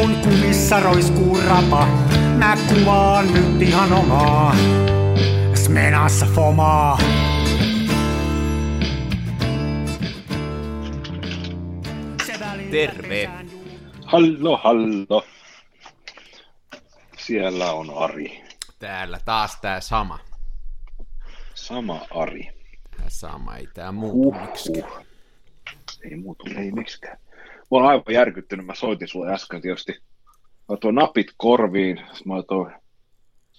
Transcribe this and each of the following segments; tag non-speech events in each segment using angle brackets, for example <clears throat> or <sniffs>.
Kun kumissa roiskuu rapa, mä kuvaan nyt ihan omaa. Smenassa fomaa. Terve. Hallo, hallo. Siellä on Ari. Täällä taas tää sama. Sama Ari. Tää sama, ei tää muutu. Huhhuh. Ei muutu, ei miksikään. Mä oon aivan järkyttynyt. Mä soitin sulle äsken tietysti. Laitoin napit korviin. Mä laitoin,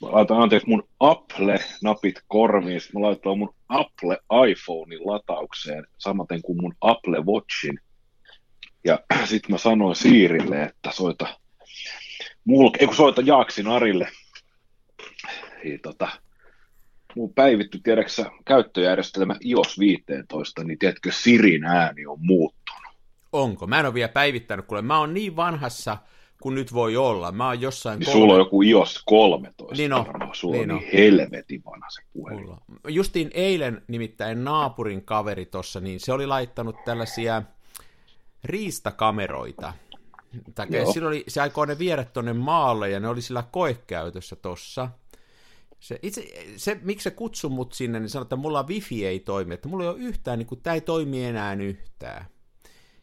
mä laitoin anteeksi mun Apple-napit korviin. Mä laitoin mun Apple iPhonein lataukseen samaten kuin mun Apple Watchin. Ja <clears throat> sitten mä sanoin Siirille, että soita mulke, ei kun soita Jaaksin Arille. Niin, tota, mun päivitty, tiedäksä, käyttöjärjestelmä iOS 15, niin tiedätkö, Sirin ääni on muuttunut. Onko? Mä en ole vielä päivittänyt, kuule mä oon niin vanhassa kuin nyt voi olla. Mä oon jossain... Niin sulla on joku iOS 13 Niin on, varmaan. Sulla niin on on. niin helvetin vanha se puhelin. Mulla. Justiin eilen nimittäin naapurin kaveri tuossa, niin se oli laittanut tällaisia riistakameroita. Joo. sillä oli, se aikoo ne viedä tuonne maalle ja ne oli sillä koekäytössä tossa. Se, itse, se, miksi se kutsui mut sinne, niin sanoi, että mulla wifi ei toimi, että mulla ei ole yhtään, niin kuin, tämä ei toimi enää yhtään.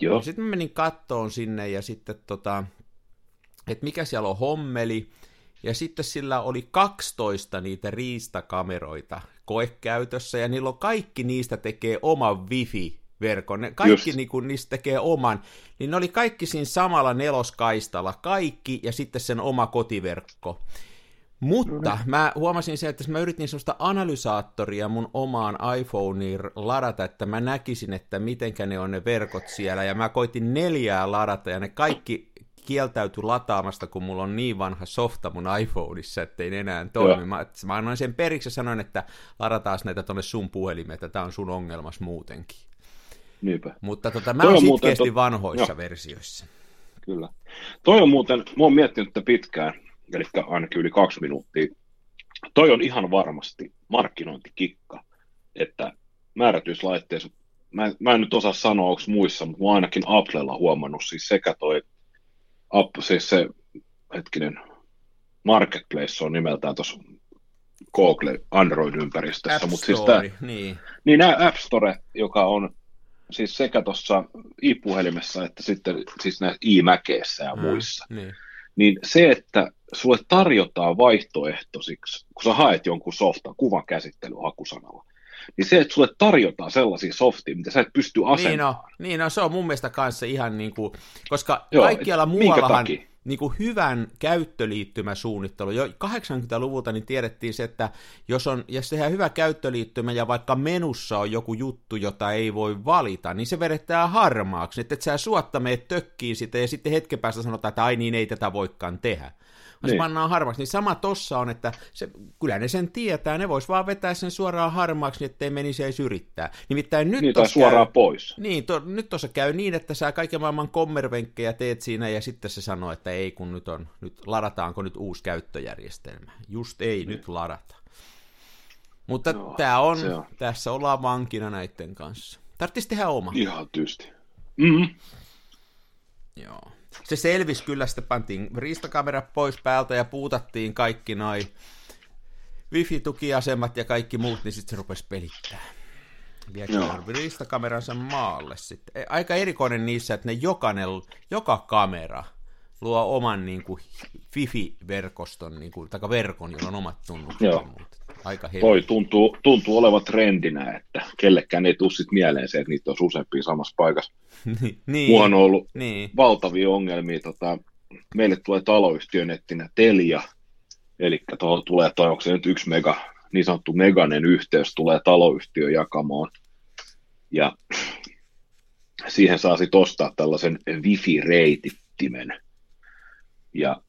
Joo, Sitten mä menin kattoon sinne ja sitten tota, että mikä siellä on hommeli. Ja sitten sillä oli 12 niitä riistakameroita koekäytössä ja niillä on kaikki niistä tekee oman wifi-verkon. Ne kaikki niinku, niistä tekee oman. Niin ne oli kaikki siinä samalla neloskaistalla, kaikki ja sitten sen oma kotiverkko. Mutta mä huomasin sen, että mä yritin sellaista analysaattoria mun omaan iPhoneen ladata, että mä näkisin, että mitenkä ne on ne verkot siellä, ja mä koitin neljää ladata, ja ne kaikki kieltäytyi lataamasta, kun mulla on niin vanha softa mun iPhoneissa, ettei ne enää toimi. Joo. Mä, mä annoin sen periksi ja sanoin, että ladataan näitä tonne sun puhelimeen, että tää on sun ongelmas muutenkin. niinpä. Mutta tota, mä oon sitkeästi tot- vanhoissa Joo. versioissa. Kyllä. Toi on muuten, mä oon miettinyt tätä pitkään, eli ainakin yli kaksi minuuttia. Toi on ihan varmasti markkinointikikka, että määrätyissä laitteissa, mä, mä en nyt osaa sanoa, onko muissa, mutta mä ainakin Applella huomannut siis sekä toi, app, siis se hetkinen, Marketplace on nimeltään tuossa Google Android-ympäristössä, App mutta siis tää, niin. niin nämä App Store, joka on siis sekä tuossa i-puhelimessa että sitten siis näissä i-mäkeissä ja muissa, Mm, niin. niin se, että sulle tarjotaan vaihtoehtoisiksi, kun sä haet jonkun softan, kuvan käsittely hakusanalla, niin se, että sulle tarjotaan sellaisia softia, mitä sä et pysty Niin asentamaan. niin on, se on mun mielestä kanssa ihan niin kuin, koska Joo, kaikkialla muuallahan niin kuin hyvän käyttöliittymäsuunnittelu, jo 80-luvulta niin tiedettiin se, että jos on, jos tehdään hyvä käyttöliittymä ja vaikka menussa on joku juttu, jota ei voi valita, niin se vedetään harmaaksi, että et sä suotta meet tökkiin sitä ja sitten hetken päästä sanotaan, että ai niin, ei tätä voikaan tehdä. Vaan se Niin. pannaan harmaaksi, niin sama tossa on, että se, kyllä ne sen tietää, ne vois vaan vetää sen suoraan harmaaksi, niin ettei menisi edes yrittää. Nimittäin nyt Niin, tai suoraan käy, pois. niin, to, nyt tuossa käy niin, että sä kaiken maailman kommervenkkejä teet siinä ja sitten se sanoo, että ei kun nyt on, nyt ladataanko nyt uusi käyttöjärjestelmä. Just ei nyt ladata. Mutta Joo, tää on, on. tässä ollaan vankina näiden kanssa. Tarvitsisi tehdä oma. Ihan tysti. Mm-hmm. Joo. Se selvisi kyllä, sitten pantiin riistakamera pois päältä ja puutattiin kaikki noi wifi-tukiasemat ja kaikki muut, niin sitten se rupesi pelittää. Viekö Joo. riistakameransa maalle sitten. Aika erikoinen niissä, että ne jokainen, joka kamera luo oman niin kuin, Fifi-verkoston, niin kuin, tai verkon, jolla on omat tunnukset. Joo. Aika hevi. Toi tuntuu, tuntuu olevan trendinä, että kellekään ei tule sit mieleen se, että niitä olisi useampia samassa paikassa. <laughs> niin, niin, Mulla on ollut niin. valtavia ongelmia. Tota, meille tulee taloyhtiönettinä Telia, eli tuohon tulee, toi, onko se nyt yksi mega, niin sanottu meganen yhteys tulee taloyhtiön jakamoon. Ja <sniffs> siihen saa sitten ostaa tällaisen wifi-reitittimen. Ja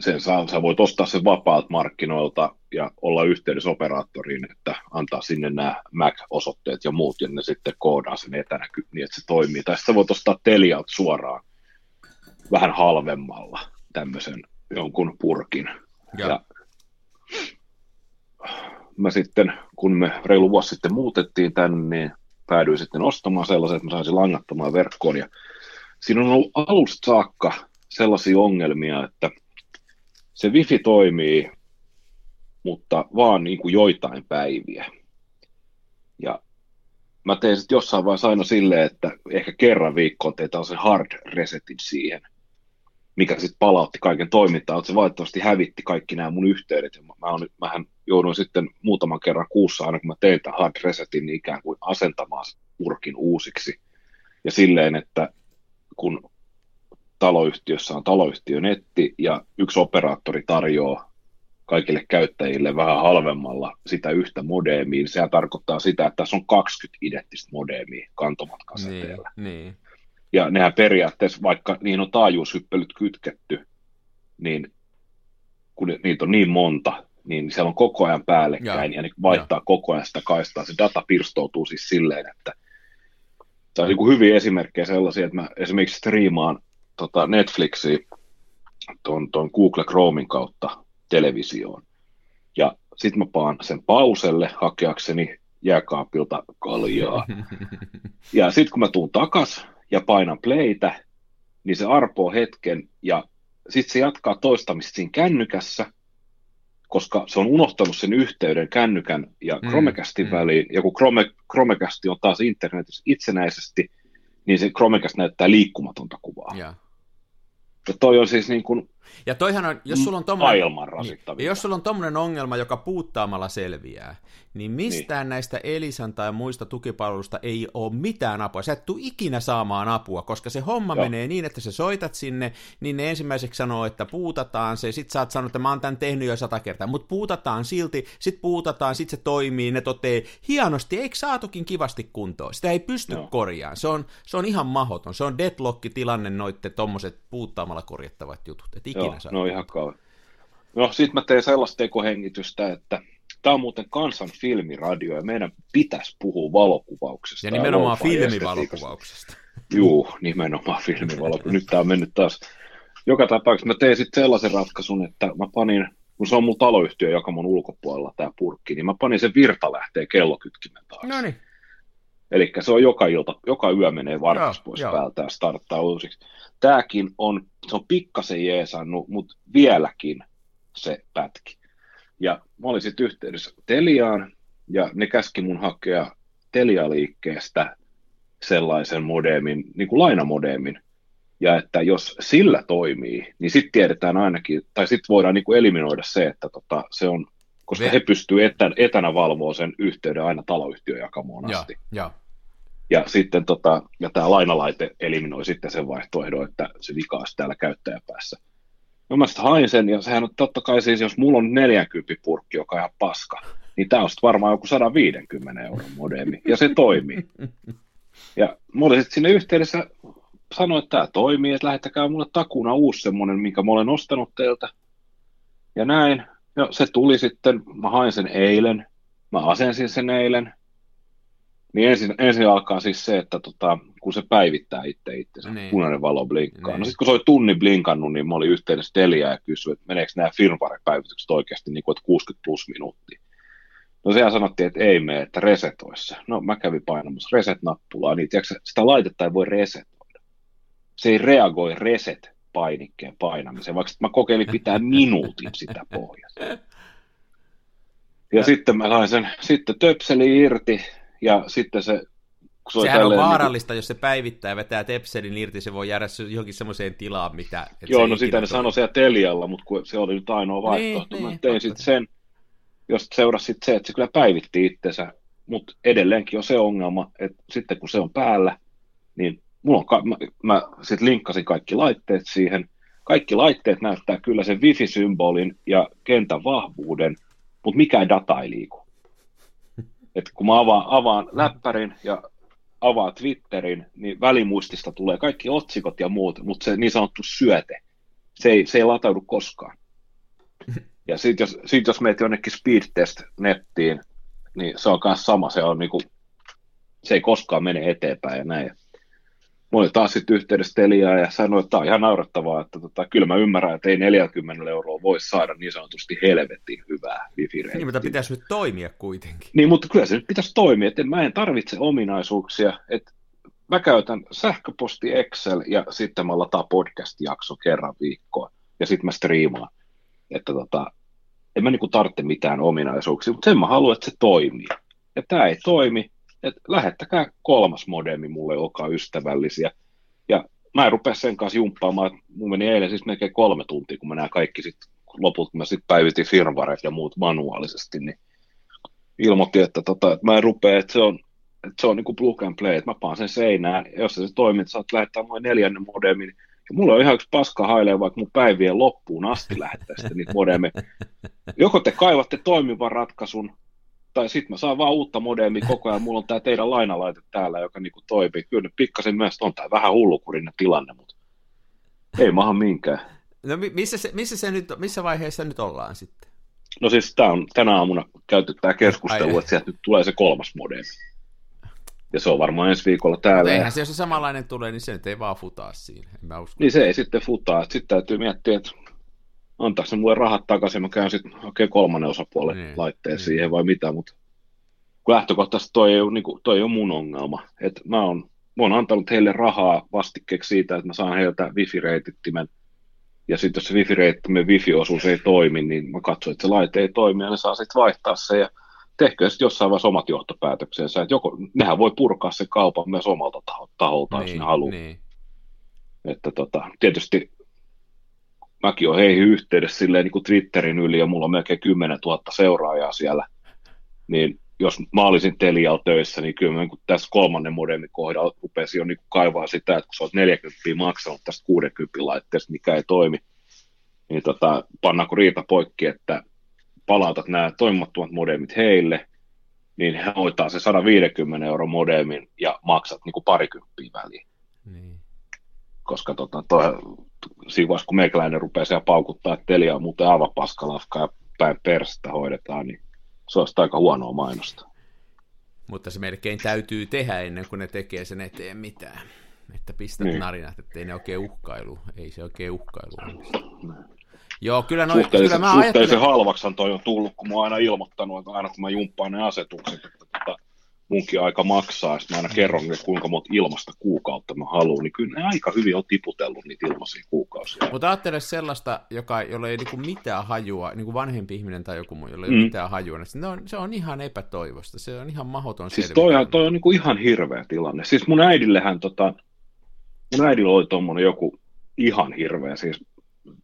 sen saa, sä voit ostaa sen vapaalta markkinoilta ja olla yhteydessä operaattoriin, että antaa sinne nämä MAC-osoitteet ja muut, ja ne sitten koodaa sen etänäky niin, että se toimii. Tai sitten sä voit ostaa Telialta suoraan vähän halvemmalla tämmöisen jonkun purkin. Ja, Ja mä sitten, kun me reilu vuosi sitten muutettiin tänne, niin päädyin sitten ostamaan sellaisen, että mä saisin langattomaan verkkoon. Ja siinä on ollut alusta saakka sellaisia ongelmia, että se wifi toimii, mutta vaan niin kuin joitain päiviä. Ja mä teen sitten jossain vaiheessa aina silleen, että ehkä kerran viikkoon teetään sen hard resetin siihen, mikä sitten palautti kaiken toimintaan, että se valitettavasti hävitti kaikki nämä mun yhteydet. Ja mä on, mähän joudun sitten muutaman kerran kuussa, aina kun mä tein tämän hard resetin, niin ikään kuin asentamaan purkin uusiksi. Ja silleen, että kun taloyhtiössä on taloyhtiönetti ja yksi operaattori tarjoaa kaikille käyttäjille vähän halvemmalla sitä yhtä modeemia, niin sehän tarkoittaa sitä, että tässä on 20 identtistä modeemia kantomatkaseteellä. Niin, niin. Ja nehän periaatteessa, vaikka niihin on taajuushyppelyt kytketty, niin kun niitä on niin monta, niin siellä on koko ajan päällekkäin ja, ja ne vaihtaa ja. koko ajan sitä kaistaa. Se data pirstoutuu siis silleen, että tämä on niin hyviä esimerkkejä sellaisia, että mä esimerkiksi striimaan tota Netflixia tuon, tuon Google Chromin kautta televisioon. Ja sitten mä paan sen pauselle hakeakseni jääkaapilta kaljaa. <laughs> Ja sitten kun mä tuun takas ja painan playtä, niin se arpoo hetken ja sitten se jatkaa toistamista siinä kännykässä, koska se on unohtanut sen yhteyden kännykän ja mm, Chromecastin mm. väliin, ja kun Chrome, Chromecast on taas internetissä itsenäisesti, niin se Chromecast näyttää liikkumatonta kuvaa. Yeah. Toi on siis niin kuin ja toihan on, jos sulla on tommonen, niin, jos sulla on tommonen ongelma, joka puuttaamalla selviää, niin mistään niin. näistä Elisan tai muista tukipalveluista ei ole mitään apua. Sä et tule ikinä saamaan apua, koska se homma Joo. menee niin, että sä soitat sinne, niin ne ensimmäiseksi sanoo, että puutataan se, sit sä oot sanonut, että mä oon tämän tehnyt jo sata kertaa, mutta puutataan silti, sit puutataan, sit se toimii, ne totee hienosti, eikö saatukin kivasti kuntoon? Sitä ei pysty Joo. korjaamaan, se on, se on ihan mahoton, se on deadlock-tilanne noitte tommoset puuttaamalla korjattavat jutut, et Joo, saa. no ihan kauan. No sit mä teen sellaista tekohengitystä, että Tämä on muuten kansan filmiradio ja meidän pitäisi puhua valokuvauksesta. Ja nimenomaan ja filmivalokuvauksesta. Juu, nimenomaan filmivalokuvauksesta. Nyt tämä on mennyt taas. Joka tapauksessa mä tein sitten sellaisen ratkaisun, että mä panin, kun se on mun taloyhtiö, joka mun ulkopuolella tämä purkki, niin mä panin sen virtalähteen kellokytkimen taas. No niin. Eli se on joka ilta, joka yö menee varkas pois joo. päältä ja starttaa uusiksi. Tämäkin on, se on pikkasen jeesannut, mutta vieläkin se pätki. Ja mä olin sitten yhteydessä Teliaan, ja ne käski mun hakea Telia-liikkeestä sellaisen modeemin, niin kuin lainamodeemin, ja että jos sillä toimii, niin sitten tiedetään ainakin, tai sitten voidaan niin kuin eliminoida se, että tota, se on, koska Ve- he pystyvät etän, etänä valvoa sen yhteyden aina taloyhtiöjakamoon asti. Ja, ja. Ja sitten tota, ja tämä lainalaite eliminoi sitten sen vaihtoehdon, että se vika olisi täällä käyttäjäpäässä. No mä sitten hain sen, ja sehän on totta kai siis, jos mulla on 40 purkki, joka on ihan paska, niin tämä on varmaan joku 150 euron modeemi, ja se toimii. Ja mä olin sitten sinne yhteydessä sanoin, että tämä toimii, että lähettäkää mulle takuna uusi semmoinen, minkä mä olen ostanut teiltä. Ja näin. Ja se tuli sitten, mä hain sen eilen, mä asensin sen eilen, niin ensin, ensin alkaa siis se, että tota, kun se päivittää itse itsensä, niin. punainen valo blinkkaa. No niin. No sitten kun se oli tunnin blinkannut, niin mä olin yhteydessä Telia ja kysyin, että meneekö nämä firmware-päivitykset oikeasti niin kuin, että 60 plus minuuttia. No sehän sanottiin, että ei mene, että resetoissa. No mä kävin painamassa reset-nappulaa, niin tiedätkö, sitä laitetta ei voi resetoida. Se ei reagoi reset-painikkeen painamiseen, vaikka mä kokeilin pitää <laughs> minuutin sitä pohjasta. Ja, <laughs> ja sitten mä sain sen, sitten töpseli irti, ja sitten se... se Sehän on vaarallista, niin, jos se päivittää ja vetää tepselin irti, se voi jäädä johonkin semmoiseen tilaan, mitä... Joo, no sitä ne sanoi siellä Telialla, mutta kun se oli nyt ainoa vaihtoehto. Niin, mä niin, tein sitten sen, jos seurasi sit se, että se kyllä päivitti itsensä, mutta edelleenkin on se ongelma, että sitten kun se on päällä, niin mulla on, ka- mä, mä sitten linkkasin kaikki laitteet siihen, kaikki laitteet näyttää kyllä sen wifi-symbolin ja kentän vahvuuden, mutta mikään data ei liiku että kun mä avaan, avaan läppärin ja avaan Twitterin, niin välimuistista tulee kaikki otsikot ja muut, mutta se niin sanottu syöte, se ei, se ei lataudu koskaan. <laughs> Ja sitten jos, sit jos meet jonnekin speedtest nettiin, niin se on myös sama, se on niinku, se ei koskaan mene eteenpäin ja näin mä olin taas sitten yhteydessä Teliaa ja sanoin, että tämä on ihan naurettavaa, että tota, kyllä mä ymmärrän, että ei 40 euroa voisi saada niin sanotusti helvetin hyvää wifi Niin, mutta pitäisi nyt toimia kuitenkin. Niin, mutta kyllä se nyt pitäisi toimia, että mä en tarvitse ominaisuuksia, että mä käytän sähköposti Excel ja sitten mä lataan podcast-jakso kerran viikkoon ja sitten mä striimaan. Että tota, en mä niinku tarvitse mitään ominaisuuksia, mutta sen mä haluan, että se toimii. Ja tämä ei toimi, että lähettäkää kolmas modemi mulle, olkaa ystävällisiä. Ja mä en rupea sen kanssa jumppaamaan, mun meni eilen siis melkein kolme tuntia, kun mä nämä kaikki sitten kun mä sitten päivitin firmwaret ja muut manuaalisesti, niin ilmoitti, että, tota, että mä en rupea, että se on, että se on niin kuin plug and play, että mä paan sen seinään, ja jos se toimii, että saat lähettää noin neljännen modemin, ja mulla on ihan yksi paska hailee, vaikka mun päivien loppuun asti lähettää sitten niitä modemeja. Joko te kaivatte toimivan ratkaisun, tai sitten mä saan vaan uutta modemia koko ajan, mulla on tämä teidän lainalaite täällä, joka niinku toimii. Kyllä nyt pikkasen myös on tämä vähän hullukurinen tilanne, mutta ei maha minkään. No missä se, missä se nyt, missä vaiheessa nyt ollaan sitten? No siis tämä on tänä aamuna käyty tämä keskustelu, Ai, että sieltä nyt tulee se kolmas modemi. Ja se on varmaan ensi viikolla täällä. Mutta eihän se, jos se samanlainen tulee, niin se nyt ei vaan futaa siinä. En mä usko. Niin se ei sitten futaa. Sitten täytyy miettiä, että antaako se mulle rahat takaisin, mä käyn sitten hakee kolmannen osapuolen niin, laitteen niin. siihen vai mitä, mutta lähtökohtaisesti toi ei ole, niin kuin, toi ei ole mun ongelma. Et mä, oon, mä oon antanut heille rahaa vastikkeeksi siitä, että mä saan heiltä wifi-reitittimen, ja sitten jos se wifi-reittimen wifi-osuus ei toimi, niin mä katson, että se laite ei toimi, ja ne saa sitten vaihtaa se, ja tehkö sitten jossain vaiheessa omat johtopäätöksensä, että joko, nehän voi purkaa se kaupan myös omalta taholta, niin, jos ne haluaa. Niin. Että tota, tietysti mäkin olen heihin yhteydessä silleen niin kuin Twitterin yli ja mulla on melkein 10 000 seuraajaa siellä, niin jos mä olisin Telialla töissä, niin kyllä mä niin tässä kolmannen modemin kohdalla rupesin jo niin kaivaa sitä, että kun sä oot 40 maksanut tästä 60 laitteesta, mikä ei toimi, niin tota, pannaanko riita poikki, että palautat nämä toimimattomat modemit heille, niin he hoitaa se 150 euro modemin ja maksat niin kuin parikymppiä väliin. Niin. Koska tota, toi, siinä vaiheessa, kun meikäläinen rupeaa siellä paukuttaa, että Telia on muuten aivan paskalafka ja päin perstä hoidetaan, niin se olisi aika huonoa mainosta. Mutta se melkein täytyy tehdä ennen kuin ne tekee sen eteen mitään. Että pistät niin. narinat, ettei ne oikein uhkailu. Ei se oikein uhkailu. Joo, kyllä, noin, suhteellisen, kyllä mä suhteellisen ajattelen... halvaksan toi on tullut, kun mä oon aina ilmoittanut, että aina kun mä jumppaan ne asetukset, että tota, munkin aika maksaa, ja mä aina kerron, että kuinka monta ilmasta kuukautta mä haluan, niin kyllä ne aika hyvin on tiputellut niitä ilmaisia kuukausia. Mutta ajattele sellaista, joka, jolla ei niinku mitään hajua, niin kuin vanhempi ihminen tai joku muu, jolla ei mm. mitään hajua, niin se on, se on ihan epätoivosta, se on ihan mahdoton Siis toi, on, toi on niinku ihan hirveä tilanne. Siis mun äidillehän, tota, mun äidillä oli tuommoinen joku ihan hirveä, siis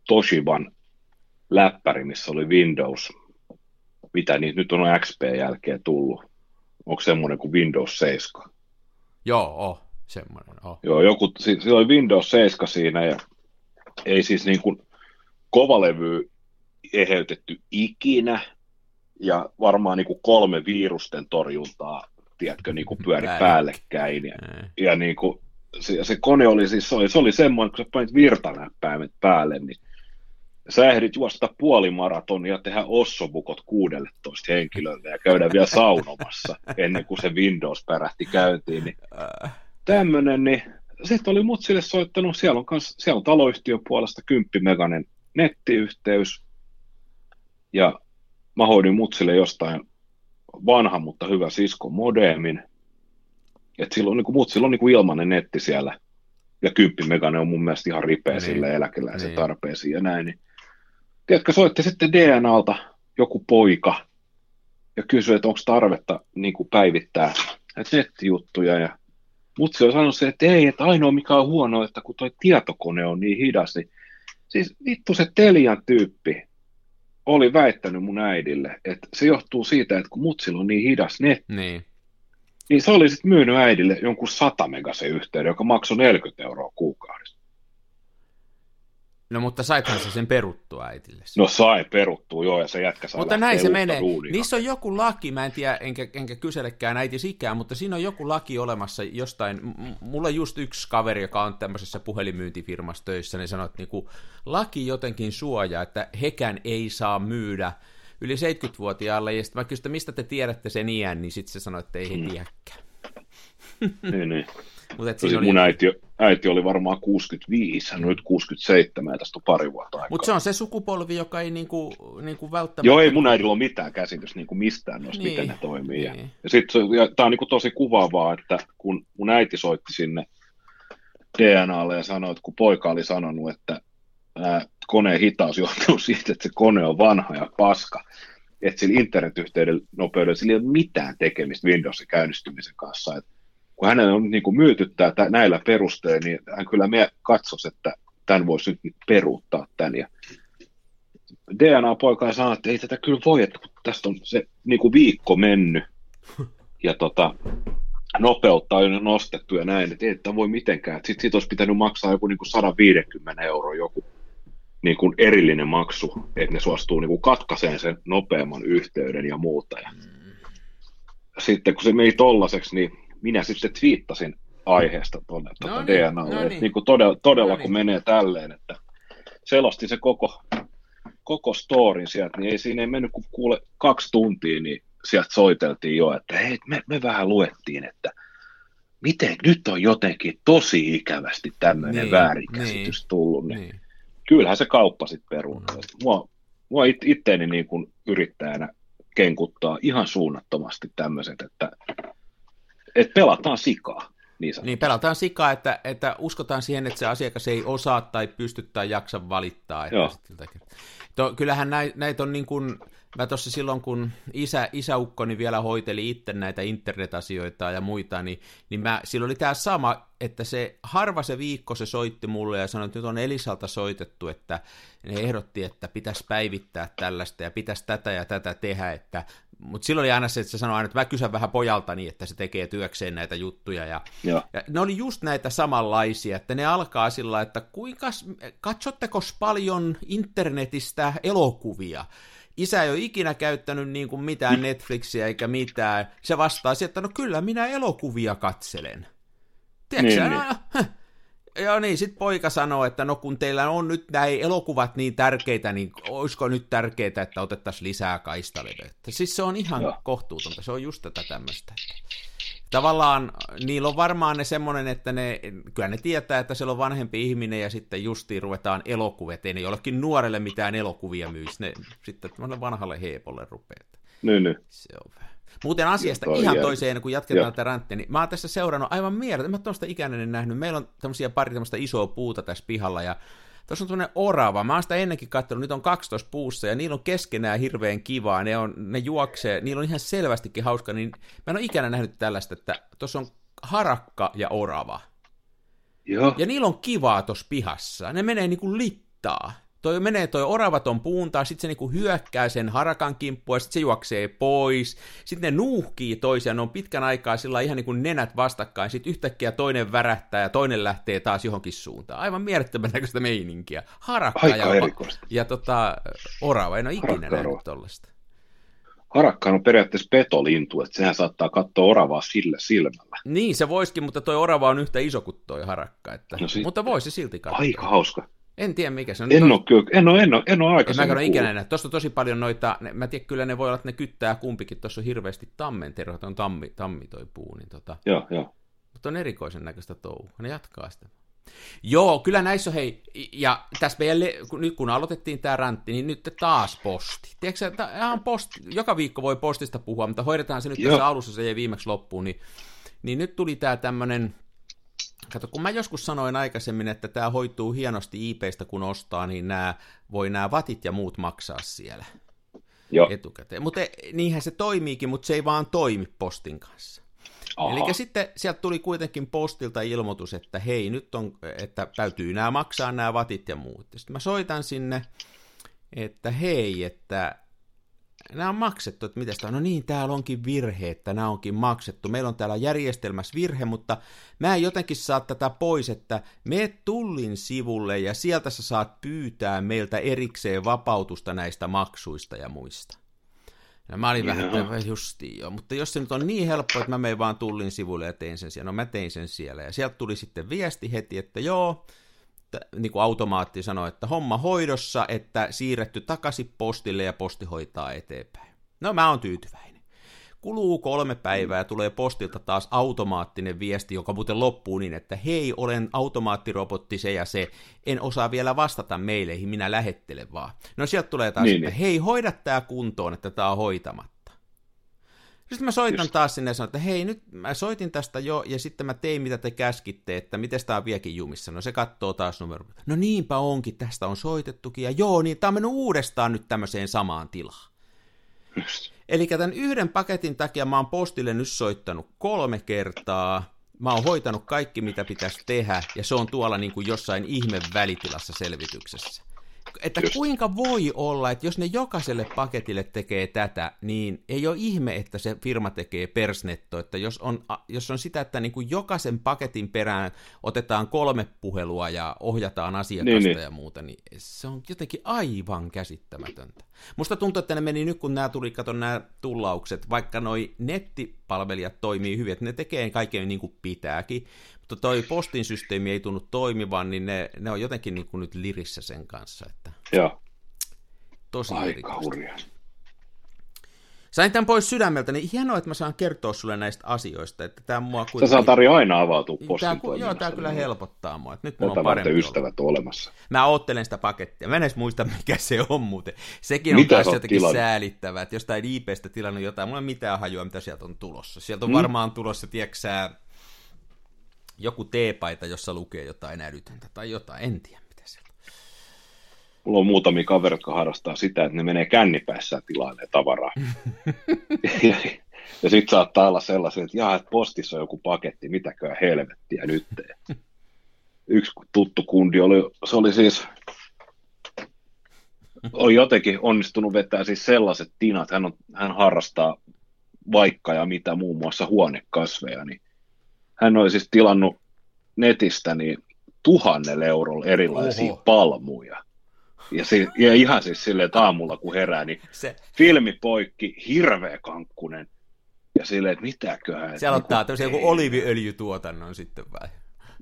Toshiban läppäri, missä oli Windows, mitä niitä nyt on XP jälkeen tullut onko semmoinen kuin Windows 7? Joo, oh, semmoinen. Oh. Joo, joku, siinä oli Windows 7 siinä ja ei siis niin kuin kovalevy eheytetty ikinä ja varmaan niin kuin kolme virusten torjuntaa, tiedätkö, niin kuin pyöri päällekkäin. Ja, ja niin kuin, se, se, kone oli siis, se oli, se oli semmoinen, kun sä panit virtanäppäimet päälle, niin sä ehdit juosta puolimaratonia ja tehdä ossobukot 16 henkilölle ja käydä vielä saunomassa ennen kuin se Windows pärähti käyntiin. Niin tämmönen, niin sitten oli mut sille soittanut, siellä on, kans, siellä on taloyhtiön puolesta 10 meganen nettiyhteys ja mä hoidin mutsille jostain vanha, mutta hyvä sisko modemin. Et silloin, niin kuin, mut silloin niin kuin ilmanen netti siellä ja 10 meganen on mun mielestä ihan ripeä niin, sille eläkeläisen niin. tarpeisiin ja näin. Niin tiedätkö, soitti sitten DNAlta joku poika ja kysyi, että onko tarvetta niin kuin päivittää näitä nettijuttuja. Ja se on sanonut se, että ei, että ainoa mikä on huono, että kun tuo tietokone on niin hidas, niin siis vittu se Telian tyyppi oli väittänyt mun äidille, että se johtuu siitä, että kun mutsilla on niin hidas netti, niin, niin se oli sitten myynyt äidille jonkun 100 megasen yhteyden, joka maksoi 40 euroa kuukaudessa. No mutta saithan se sen peruttua äitille? No sai peruttua, joo, ja se jätkä saa Mutta näin se menee. Duunia. Niissä on joku laki, mä en tiedä, enkä, enkä kyselekään äiti sikään, mutta siinä on joku laki olemassa jostain. Mulla on just yksi kaveri, joka on tämmöisessä puhelinmyyntifirmassa töissä, niin sanoo, että niinku, laki jotenkin suojaa, että hekään ei saa myydä yli 70-vuotiaalle, ja sitten mä kysyn, mistä te tiedätte sen iän, niin sitten se sanoi, että ei he hmm. tiedäkään. niin, niin. Mutta et siinä oli... mun äiti, äiti oli varmaan 65, hän on nyt 67 ja tästä on pari vuotta aikaa. Mutta se on se sukupolvi, joka ei niinku, niinku välttämättä... Joo, ei mun äidillä ole mitään käsitys niinku mistään noista, niin, miten ne toimii. Niin. Ja, ja sitten tämä on niinku tosi kuvaavaa, että kun mun äiti soitti sinne DNAlle ja sanoi, että kun poika oli sanonut, että ää, koneen hitaus johtuu siitä, että se kone on vanha ja paska, että sillä internetyhteyden nopeudella sillä ei ole mitään tekemistä Windowsin käynnistymisen kanssa. Et kun hänen on niin kuin myyty näillä perusteilla, niin hän kyllä me katsoisi, että tämän voisi nyt peruuttaa tämän. Ja DNA-poika sanoi, että ei tätä kyllä voi, että tästä on se niin kuin viikko mennyt ja tota, nopeutta on jo nostettu ja näin, että ei tämä voi mitenkään. Sitten siitä olisi pitänyt maksaa joku niin kuin 150 euroa joku niin kuin erillinen maksu, että ne suostuu niin kuin katkaiseen sen nopeamman yhteyden ja muuta. Ja sitten kun se meni tollaseksi, niin minä sitten twiittasin aiheesta tuonne no tuota niin, DNAlle, no niin. niin kuin todella, todella no niin. kun menee tälleen, että selostin se koko, koko storin sieltä, niin ei siinä ei mennyt kuin kuule kaksi tuntia, niin sieltä soiteltiin jo, että hei, me, me vähän luettiin, että miten nyt on jotenkin tosi ikävästi tämmöinen niin, väärinkäsitys niin, tullut, niin, niin kyllähän se kauppa sitten peruu. Mm. Mua, mua it, itteeni niin kuin yrittäjänä kenkuttaa ihan suunnattomasti tämmöiset, että, että pelataan sikaa. Niin, niin pelataan sikaa, että, että uskotaan siihen, että se asiakas ei osaa tai pysty tai jaksa valittaa. Että to, kyllähän näitä näit on niin kuin, mä tuossa silloin, kun isä, isäukkoni vielä hoiteli itse näitä internetasioita ja muita, niin, niin mä, silloin oli tämä sama, että se harva se viikko se soitti mulle ja sanoi, että nyt on Elisalta soitettu, että ne ehdotti, että pitäisi päivittää tällaista ja pitäisi tätä ja tätä tehdä, että mutta silloin oli aina se, että se sanoi aina, että mä kysyn vähän pojaltani, että se tekee työkseen näitä juttuja. Ja, ja ne oli just näitä samanlaisia, että ne alkaa sillä että kuinka, katsotteko paljon internetistä elokuvia? Isä ei ole ikinä käyttänyt niin kuin mitään Netflixiä eikä mitään. Se vastaa että no kyllä minä elokuvia katselen. Tiedätkö, niin, niin. Joo niin, sitten poika sanoo, että no kun teillä on nyt näin elokuvat niin tärkeitä, niin olisiko nyt tärkeää, että otettaisiin lisää kaistaleveyttä. Siis se on ihan Joo. kohtuutonta, se on just tätä tämmöistä. Tavallaan niillä on varmaan ne semmoinen, että ne, kyllä ne tietää, että siellä on vanhempi ihminen ja sitten justiin ruvetaan elokuvet, ei ne jollekin nuorelle mitään elokuvia myisi, ne sitten vanhalle heepolle rupeaa. Niin, niin. Se on vähän. Muuten asiasta ihan jär... toiseen, kun jatketaan tätä ranttia, niin mä oon tässä seurannut aivan mieltä, mä tuosta ikäinen nähnyt, meillä on tämmöisiä pari tämmöistä isoa puuta tässä pihalla, ja Tuossa on tämmöinen orava. Mä oon sitä ennenkin katsonut, nyt on 12 puussa ja niillä on keskenään hirveän kivaa. Ne, on, ne juoksee, niillä on ihan selvästikin hauska. Niin mä en ole ikänä nähnyt tällaista, että tuossa on harakka ja orava. Joo. Ja niillä on kivaa tuossa pihassa. Ne menee niinku littaa toi menee toi oravaton puuntaan, sitten se niinku hyökkää sen harakan kimppuun, sitten se juoksee pois, sitten ne nuuhkii toisiaan, ne on pitkän aikaa sillä ihan niinku nenät vastakkain, sitten yhtäkkiä toinen värähtää ja toinen lähtee taas johonkin suuntaan. Aivan mielettömän näköistä meininkiä. Harakka Aika ja, erikoista. ja tota, orava, en ole ikinä nähnyt tollasta. Harakka on periaatteessa petolintu, että sehän saattaa katsoa oravaa sillä silmällä. Niin, se voisikin, mutta toi orava on yhtä iso kuin toi harakka. Että... No sit... Mutta voisi silti katsoa. Aika hauska. En tiedä mikä se on. En ole, kyllä, en ole, en ole, en ole aikaisemmin En mä ikinä näin. Tuossa on tosi paljon noita, ne, mä tiedän, kyllä ne voi olla, että ne kyttää kumpikin. Tuossa on hirveästi tammenterho, on tammi, tammi toi puu. Niin tota, joo, joo. Mutta on erikoisen näköistä touhua. Ne jatkaa sitä. Joo, kyllä näissä on, hei, ja tässä meidän, nyt kun aloitettiin tämä rantti, niin nyt taas posti. Tiedätkö, on posti, joka viikko voi postista puhua, mutta hoidetaan se nyt Joo. tässä alussa, se ei viimeksi loppuun, niin, niin nyt tuli tämä tämmöinen Kato, kun mä joskus sanoin aikaisemmin, että tämä hoituu hienosti IPstä, kun ostaa, niin nämä, voi nämä vatit ja muut maksaa siellä Joo. etukäteen. Mutta e, niinhän se toimiikin, mutta se ei vaan toimi postin kanssa. Eli sitten sieltä tuli kuitenkin postilta ilmoitus, että hei, nyt on, että täytyy nämä maksaa nämä vatit ja muut. Sitten mä soitan sinne, että hei, että nämä on maksettu, että miten no niin, täällä onkin virhe, että nämä onkin maksettu. Meillä on täällä järjestelmässä virhe, mutta mä en jotenkin saa tätä pois, että me tullin sivulle ja sieltä sä saat pyytää meiltä erikseen vapautusta näistä maksuista ja muista. Ja mä olin vähän, että justiin joo, mutta jos se nyt on niin helppo, että mä menen vaan tullin sivulle ja tein sen siellä, no mä tein sen siellä. Ja sieltä tuli sitten viesti heti, että joo, niin kuin automaatti sanoi, että homma hoidossa, että siirretty takaisin postille ja posti hoitaa eteenpäin. No mä oon tyytyväinen. kuluu kolme päivää, tulee postilta taas automaattinen viesti, joka muuten loppuu niin, että hei, olen automaattirobotti se ja se, en osaa vielä vastata meileihin, minä lähettelen vaan. No sieltä tulee taas, niin, että niin. hei, hoida tämä kuntoon, että tämä on hoitamatta. Sitten mä soitan Just. taas sinne ja sanon, että hei, nyt mä soitin tästä jo, ja sitten mä tein, mitä te käskitte, että miten tämä on vieläkin jumissa. No se katsoo taas numero. No niinpä onkin, tästä on soitettukin, ja joo, niin tämä on mennyt uudestaan nyt tämmöiseen samaan tilaan. Just. Eli tämän yhden paketin takia mä oon postille nyt soittanut kolme kertaa, mä oon hoitanut kaikki, mitä pitäisi tehdä, ja se on tuolla niin kuin jossain ihme välitilassa selvityksessä että Just. kuinka voi olla, että jos ne jokaiselle paketille tekee tätä, niin ei ole ihme, että se firma tekee persnetto, että jos on, jos on sitä, että niin kuin jokaisen paketin perään otetaan kolme puhelua ja ohjataan asiakasta niin, niin. ja muuta, niin se on jotenkin aivan käsittämätöntä. Musta tuntuu, että ne meni nyt, kun nämä tuli, kato nämä tullaukset, vaikka noi nettipalvelijat toimii hyvin, että ne tekee kaiken niin kuin pitääkin, mutta toi postin systeemi ei tunnu toimivan, niin ne, ne on jotenkin niin kuin nyt lirissä sen kanssa. Että... Joo. Tosi Aika hurjaa. Sain tämän pois sydämeltä, niin hienoa, että mä saan kertoa sulle näistä asioista. Että tämä mua kuitenkin... Sä saa Tari aina avautua postin tämä, Joo, tämä kyllä helpottaa mua. Että nyt mulla on parempi ystävät olla. olemassa. Mä oottelen sitä pakettia. Mä en edes muista, mikä se on muuten. Sekin on mitä taas jotenkin tilannut? säälittävää, että jostain IPstä tilannut jotain. Mulla ei mitään hajua, mitä sieltä on tulossa. Sieltä on hmm. varmaan tulossa, tiedätkö joku teepaita, jossa lukee jotain älytöntä tai jotain, en tiedä mitä se on. Mulla on muutamia kavereita, jotka harrastaa sitä, että ne menee kännipäissä tilailee tavaraa. <laughs> ja, ja sitten saattaa olla sellaisia, että jaa, että postissa on joku paketti, mitäköhän helvettiä nyt. Yksi tuttu kundi oli, se oli siis, oli jotenkin onnistunut vetää siis sellaiset tinat, hän, on, hän harrastaa vaikka ja mitä muun muassa huonekasveja, niin hän oli siis tilannut netistä niin tuhannella eurolla erilaisia Oho. palmuja. Ja, si- ja ihan siis silleen, että aamulla kun herää, niin se... filmipoikki, hirveä kankkunen. Ja silleen, että mitäköhän. Se aloittaa niin tämmöisen joku oliviöljytuotannon sitten vai?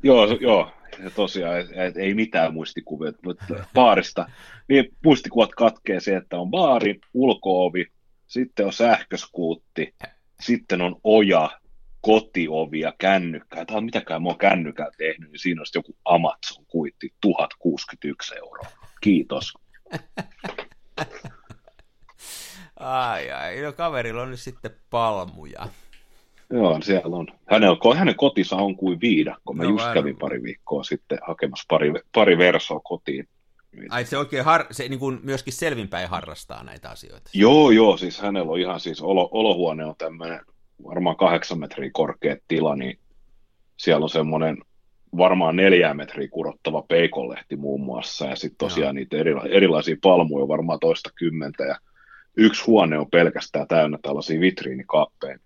Joo, joo. Ja tosiaan, et, et, ei mitään muistikuvia, mutta baarista. Niin muistikuvat katkee se, että on baari, ulkoovi, sitten on sähköskuutti, sitten on oja, kotiovia, kännykkää, tai mitäkään mä oon kännykkää tehnyt, niin siinä olisi joku Amazon kuitti 1061 euroa. Kiitos. ai ai, no kaverilla on nyt sitten palmuja. Joo, siellä on. Hänen, hänen kotinsa on kuin viidakko. Mä no, just kävin pari viikkoa sitten hakemassa pari, pari versoa kotiin. Ai se oikein har, se niin kuin myöskin selvinpäin harrastaa näitä asioita. Joo, joo, siis hänellä on ihan siis olo, olohuone on tämmöinen varmaan kahdeksan metriä korkea tila, niin siellä on semmoinen varmaan neljä metriä kurottava peikonlehti muun muassa, ja sitten tosiaan niitä erila- erilaisia palmuja varmaan toista kymmentä, ja yksi huone on pelkästään täynnä tällaisia vitriinikaappeja.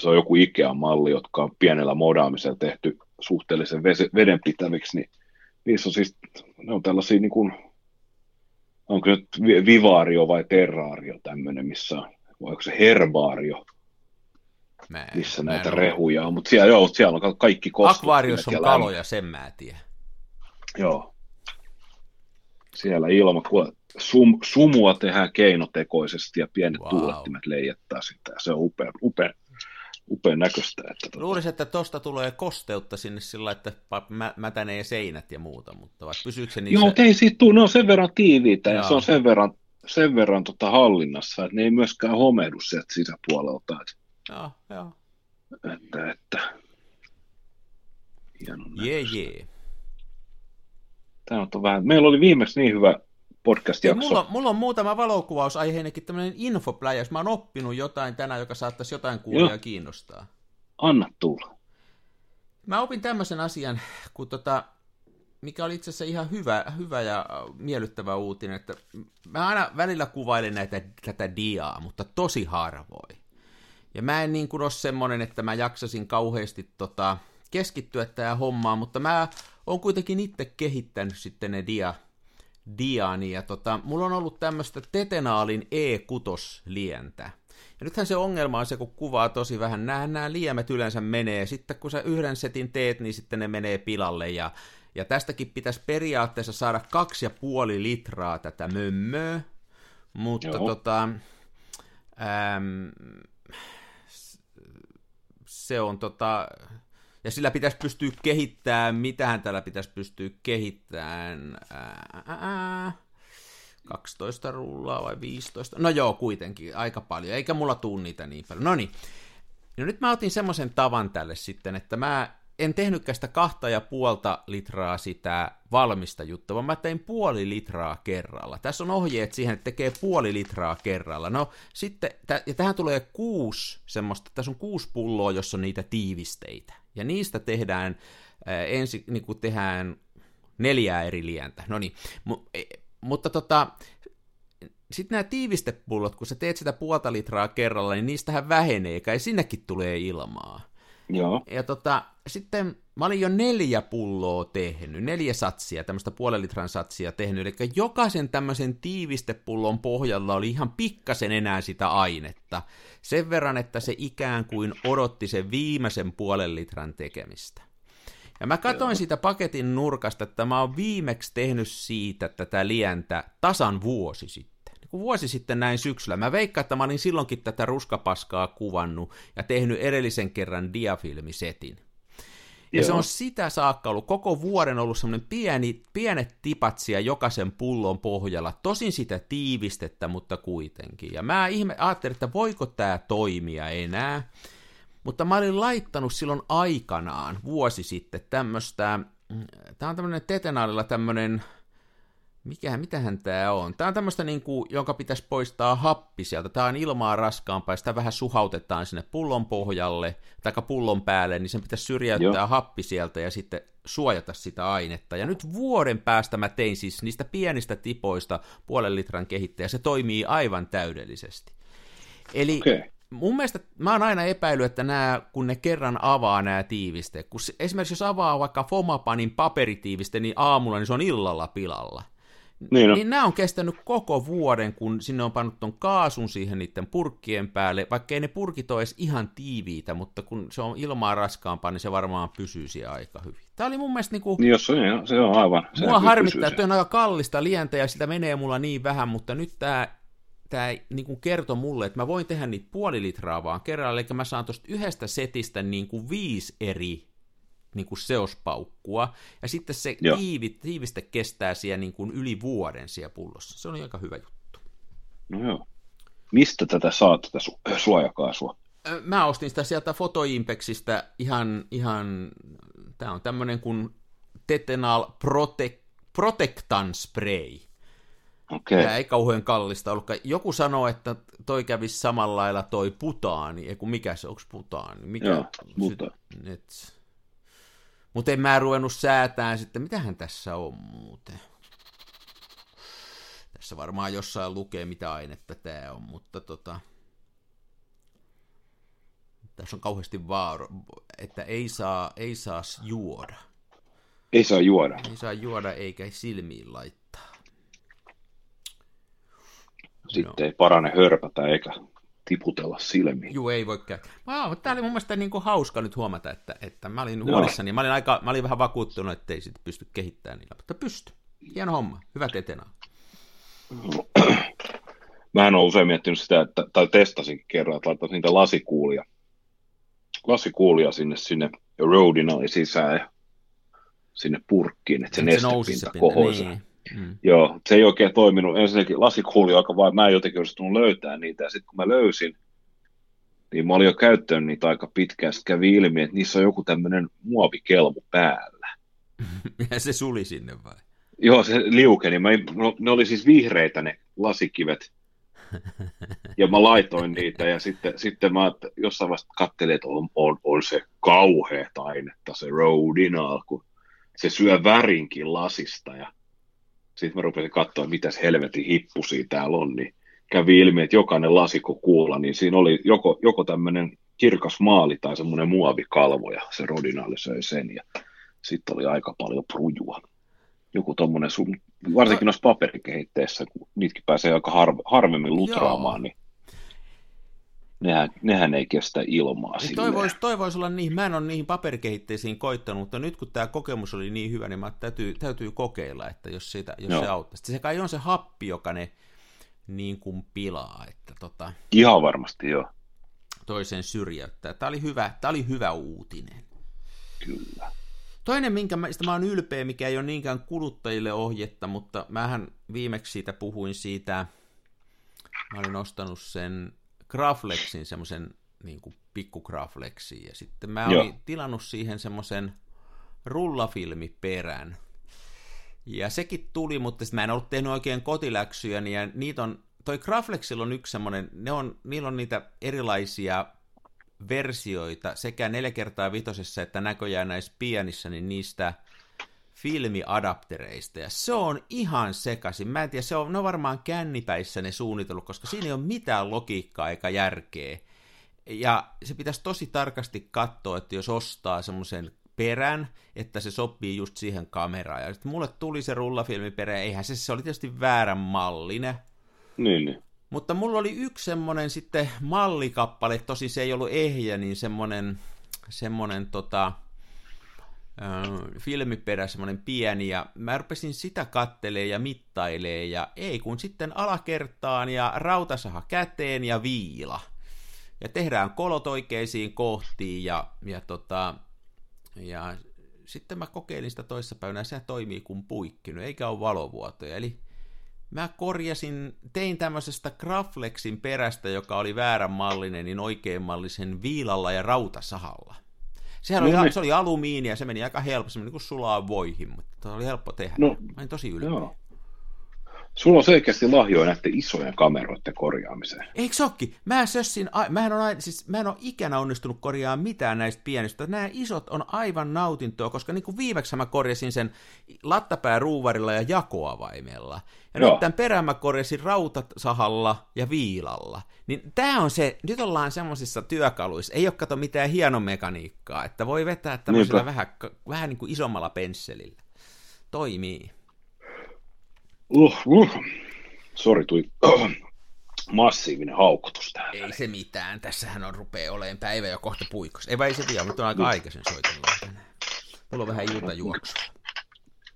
Se on joku Ikea-malli, jotka on pienellä modaamisella tehty suhteellisen vedenpitäviksi, niin niissä on siis, ne on tällaisia niin kuin, onko nyt vivaario vai terraario tämmöinen, missä on, vai onko se herbaario, Mä en, missä mä näitä en rehuja on, mutta siellä, joo, siellä on kaikki kostut. Akvaariossa on kaloja, sen mä tiedän. Joo. Siellä ilma, sum, sumua tehdään keinotekoisesti ja pienet wow. tuulettimet leijättää sitä. Se on upea, upea, upean näköistä. Että tota... Luulisin, että tosta tulee kosteutta sinne sillä, että mä, mätänee seinät ja muuta, mutta vai pysyykö se niissä? Joo, mutta ei siitä tule, ne on sen verran tiiviitä Joo. ja se on sen verran, sen verran tota hallinnassa, että ne ei myöskään homehdu sieltä sisäpuolelta. Että Joo, joo. Että, että. Hienon jee, jee. Tämä on vähän, meillä oli viimeksi niin hyvä podcast-jakso. Mulla, mulla on muutama valokuvausaiheenekin tämmöinen infopläjäs. Mä oon oppinut jotain tänään, joka saattaisi jotain kuulia kiinnostaa. Anna tulla. Mä opin tämmöisen asian, kun tota, mikä oli itse asiassa ihan hyvä, hyvä ja miellyttävä uutinen, että mä aina välillä kuvailen näitä, tätä diaa, mutta tosi harvoin. Ja mä en niin kuin ole semmonen, että mä jaksasin kauheasti tota, keskittyä tähän hommaan, mutta mä oon kuitenkin itse kehittänyt sitten ne dia, diani, ja tota, mulla on ollut tämmöistä Tetenaalin E6-lientä. Ja nythän se ongelma on se, kun kuvaa tosi vähän, nämä, nämä liemet yleensä menee, sitten kun sä yhden setin teet, niin sitten ne menee pilalle, ja, ja tästäkin pitäisi periaatteessa saada kaksi ja puoli litraa tätä mömmöä, mutta Joo. tota, äm, se on tota, ja sillä pitäisi pystyä kehittämään, mitähän tällä pitäisi pystyä kehittämään, ää, ää, 12 rullaa vai 15, no joo, kuitenkin, aika paljon, eikä mulla tuu niitä niin paljon. No niin, no nyt mä otin semmoisen tavan tälle sitten, että mä en tehnytkään sitä kahta ja puolta litraa sitä valmista juttua, vaan mä tein puoli litraa kerralla. Tässä on ohjeet siihen, että tekee puoli litraa kerralla. No sitten, ja tähän tulee kuusi semmoista, tässä on kuusi pulloa, jossa on niitä tiivisteitä. Ja niistä tehdään, ää, ensi, niin kuin tehdään neljää eri lientä. No niin, e, mutta tota, sitten nämä tiivistepullot, kun sä teet sitä puolta litraa kerralla, niin niistähän vähenee, kai sinnekin tulee ilmaa. Joo. Ja tota, sitten mä olin jo neljä pulloa tehnyt, neljä satsia, tämmöistä puolen litran satsia tehnyt, eli jokaisen tämmöisen tiivistepullon pohjalla oli ihan pikkasen enää sitä ainetta, sen verran, että se ikään kuin odotti sen viimeisen puolen litran tekemistä. Ja mä katsoin siitä paketin nurkasta, että mä oon viimeksi tehnyt siitä tätä lientä tasan vuosi sitten vuosi sitten näin syksyllä. Mä veikkaan, että mä olin silloinkin tätä ruskapaskaa kuvannut ja tehnyt edellisen kerran diafilmisetin. Ja Joo. se on sitä saakka ollut, koko vuoden ollut semmoinen pieni, pienet tipatsia jokaisen pullon pohjalla, tosin sitä tiivistettä, mutta kuitenkin. Ja mä ihme, ajattelin, että voiko tämä toimia enää, mutta mä olin laittanut silloin aikanaan, vuosi sitten, tämmöistä, mm, tämä on tämmöinen Tetenaalilla tämmöinen, mikähän, mitähän tämä on? Tämä on tämmöistä, niin kuin, jonka pitäisi poistaa happi sieltä. Tämä on ilmaa raskaampaa, ja sitä vähän suhautetaan sinne pullon pohjalle, tai pullon päälle, niin sen pitäisi syrjäyttää Joo. happi sieltä ja sitten suojata sitä ainetta. Ja nyt vuoden päästä mä tein siis niistä pienistä tipoista puolen litran kehittäjä, se toimii aivan täydellisesti. Eli okay. mun mielestä mä oon aina epäillyt, että nämä, kun ne kerran avaa nämä tiiviste, kun esimerkiksi jos avaa vaikka Fomapanin paperitiiviste, niin aamulla niin se on illalla pilalla. Niin, no. niin nämä on kestänyt koko vuoden, kun sinne on pannut ton kaasun siihen niiden purkkien päälle, vaikka ei ne purkit ole edes ihan tiiviitä, mutta kun se on ilmaa raskaampaa, niin se varmaan pysyy siellä aika hyvin. Tämä oli mun mielestä niinku... Niin jos on, se on aivan. Se mua harmittaa, että on aika kallista lientä ja sitä menee mulla niin vähän, mutta nyt tämä tämä niin kuin kertoi mulle, että mä voin tehdä niitä puoli litraa vaan kerralla, eli mä saan tuosta yhdestä setistä niin kuin viisi eri niin kuin seospaukkua, ja sitten se tiivi, tiiviste kestää siellä niin kuin yli vuoden siellä pullossa. Se on aika hyvä juttu. No joo. Mistä tätä saat, tätä su- suojakaasua? Mä ostin sitä sieltä Fotoimpexistä ihan, ihan tämä on tämmöinen kuin Tetenal Protect, Protectan Spray. Okay. Tämä ei kauhean kallista ollut. Joku sanoo, että toi kävisi samalla lailla toi putaani, ei kun mikä se, onko putaani? Mikä? Joo. Sit, mutta en mä ruvennut säätään sitten, mitähän tässä on muuten. Tässä varmaan jossain lukee, mitä ainetta tämä on, mutta tota... Tässä on kauheasti vaaro, että ei saa, ei saa juoda. Ei saa juoda. Ei saa juoda eikä silmiin laittaa. Sitten no. ei parane hörpätä eikä tiputella silmiin. Joo, ei voi käydä. Wow, tämä oli mun mielestä niin kuin hauska nyt huomata, että, että mä olin huolissani. Mä olin, aika, mä olin vähän vakuuttunut, että ei sit pysty kehittämään niillä, mutta pysty. Hieno homma. Hyvä etena. Mähän olen usein miettinyt sitä, että, tai testasinkin kerran, että laittaisin niitä lasikuulia, lasikuulia sinne, sinne roadina sisään ja sinne purkkiin, että se, se nestepinta kohoisi. Niin. Mm. Joo, se ei oikein toiminut. Ensinnäkin lasikuuli aika vaan, mä en jotenkin olisi löytää niitä, ja sitten kun mä löysin, niin mä olin jo käyttänyt niitä aika pitkään, sitten kävi ilmi, että niissä on joku tämmöinen muovikelmu päällä. <laughs> ja se suli sinne vai? Joo, se liukeni. Mä, no, ne oli siis vihreitä ne lasikivet, <laughs> ja mä laitoin niitä, ja sitten, sitten mä jossain vaiheessa katselin, että on, on, on se kauhea ainetta, se Rodinal, kun se syö värinkin lasista, ja sitten mä rupesin katsoa, mitäs helvetin hippusia täällä on, niin kävi ilmi, että jokainen lasikko kuulla, niin siinä oli joko, joko tämmöinen kirkas maali tai semmoinen muovikalvo, ja se rodinaali söi sen, ja sitten oli aika paljon prujua. Joku tommonen, varsinkin no. noissa paperikehitteissä, kun niitäkin pääsee aika har, harvemmin lutraamaan, Joo. niin nehän, nehän ei kestä ilmaa niin toi, voisi, toi voisi olla niin, mä en ole niihin paperikehitteisiin koittanut, mutta nyt kun tämä kokemus oli niin hyvä, niin mä täytyy, täytyy kokeilla, että jos, siitä, jos se auttaa. Sitten se kai on se happi, joka ne niin kuin pilaa. Että tota... Ihan varmasti, joo. toisen syrjäyttää. Tämä oli hyvä, tämä oli hyvä uutinen. Kyllä. Toinen, minkä mä, mä oon ylpeä, mikä ei ole niinkään kuluttajille ohjetta, mutta mähän viimeksi siitä puhuin siitä, mä olin ostanut sen Graflexin, semmoisen niin kuin pikkugraflexin, ja sitten mä olin Joo. tilannut siihen semmoisen rullafilmiperän, ja sekin tuli, mutta mä en ollut tehnyt oikein kotiläksyjä, niin ja niitä on, toi Graflexilla on yksi semmoinen, ne on, niillä on niitä erilaisia versioita sekä 4 kertaa vitosessa että näköjään näissä pienissä, niin niistä filmiadaptereista, ja se on ihan sekaisin. Mä en tiedä, se on, ne on varmaan kännipäissä ne suunnitellut, koska siinä ei ole mitään logiikkaa eikä järkeä. Ja se pitäisi tosi tarkasti katsoa, että jos ostaa semmoisen perän, että se sopii just siihen kameraan. Ja sitten mulle tuli se rullafilmiperä, eihän se, se oli tietysti väärän mallinen. Niin, niin. Mutta mulla oli yksi semmonen sitten mallikappale, tosi se ei ollut ehjä, niin semmonen, semmonen tota, filmiperä, semmoinen pieni, ja mä rupesin sitä kattelee ja mittailee, ja ei kun sitten alakertaan ja rautasaha käteen ja viila. Ja tehdään kolot oikeisiin kohtiin, ja, ja, tota, ja sitten mä kokeilin sitä toissapäivänä, se toimii kuin puikkinut, eikä ole valovuotoja, eli mä korjasin, tein tämmöisestä Graflexin perästä, joka oli väärän mallinen, niin oikein mallisen viilalla ja rautasahalla. Sehän oli, no, niin. se oli alumiini ja se meni aika helppo, se meni niin kuin sulaa voihin, mutta se oli helppo tehdä. No, mä olin tosi ylpeä. Joo. Sulla on selkeästi lahjoja näiden isojen kameroiden korjaamiseen. Eikö sokki? Mä sössin, mä en, ole, siis, mä en ole ikänä onnistunut korjaamaan mitään näistä pienistä. Nämä isot on aivan nautintoa, koska niin kuin viimeksi mä korjasin sen lattapääruuvarilla ja jakoavaimella. Ja Joo. nyt tämän perään mä korjasin rautasahalla ja viilalla. Niin tää on se, nyt ollaan semmoisissa työkaluissa, ei ole kato mitään hienomekaniikkaa, että voi vetää tämmöisellä vähän, vähän niin kuin isommalla pensselillä. Toimii. Uh, uh. Sori, tuli uh, <clears throat> massiivinen haukotus täällä. Ei se mitään, tässähän on rupeaa olemaan päivä jo kohta puikos. Ei vai se vielä, mutta on aika aikaisin soitellut tänään. Mulla on vähän iltajuoksua.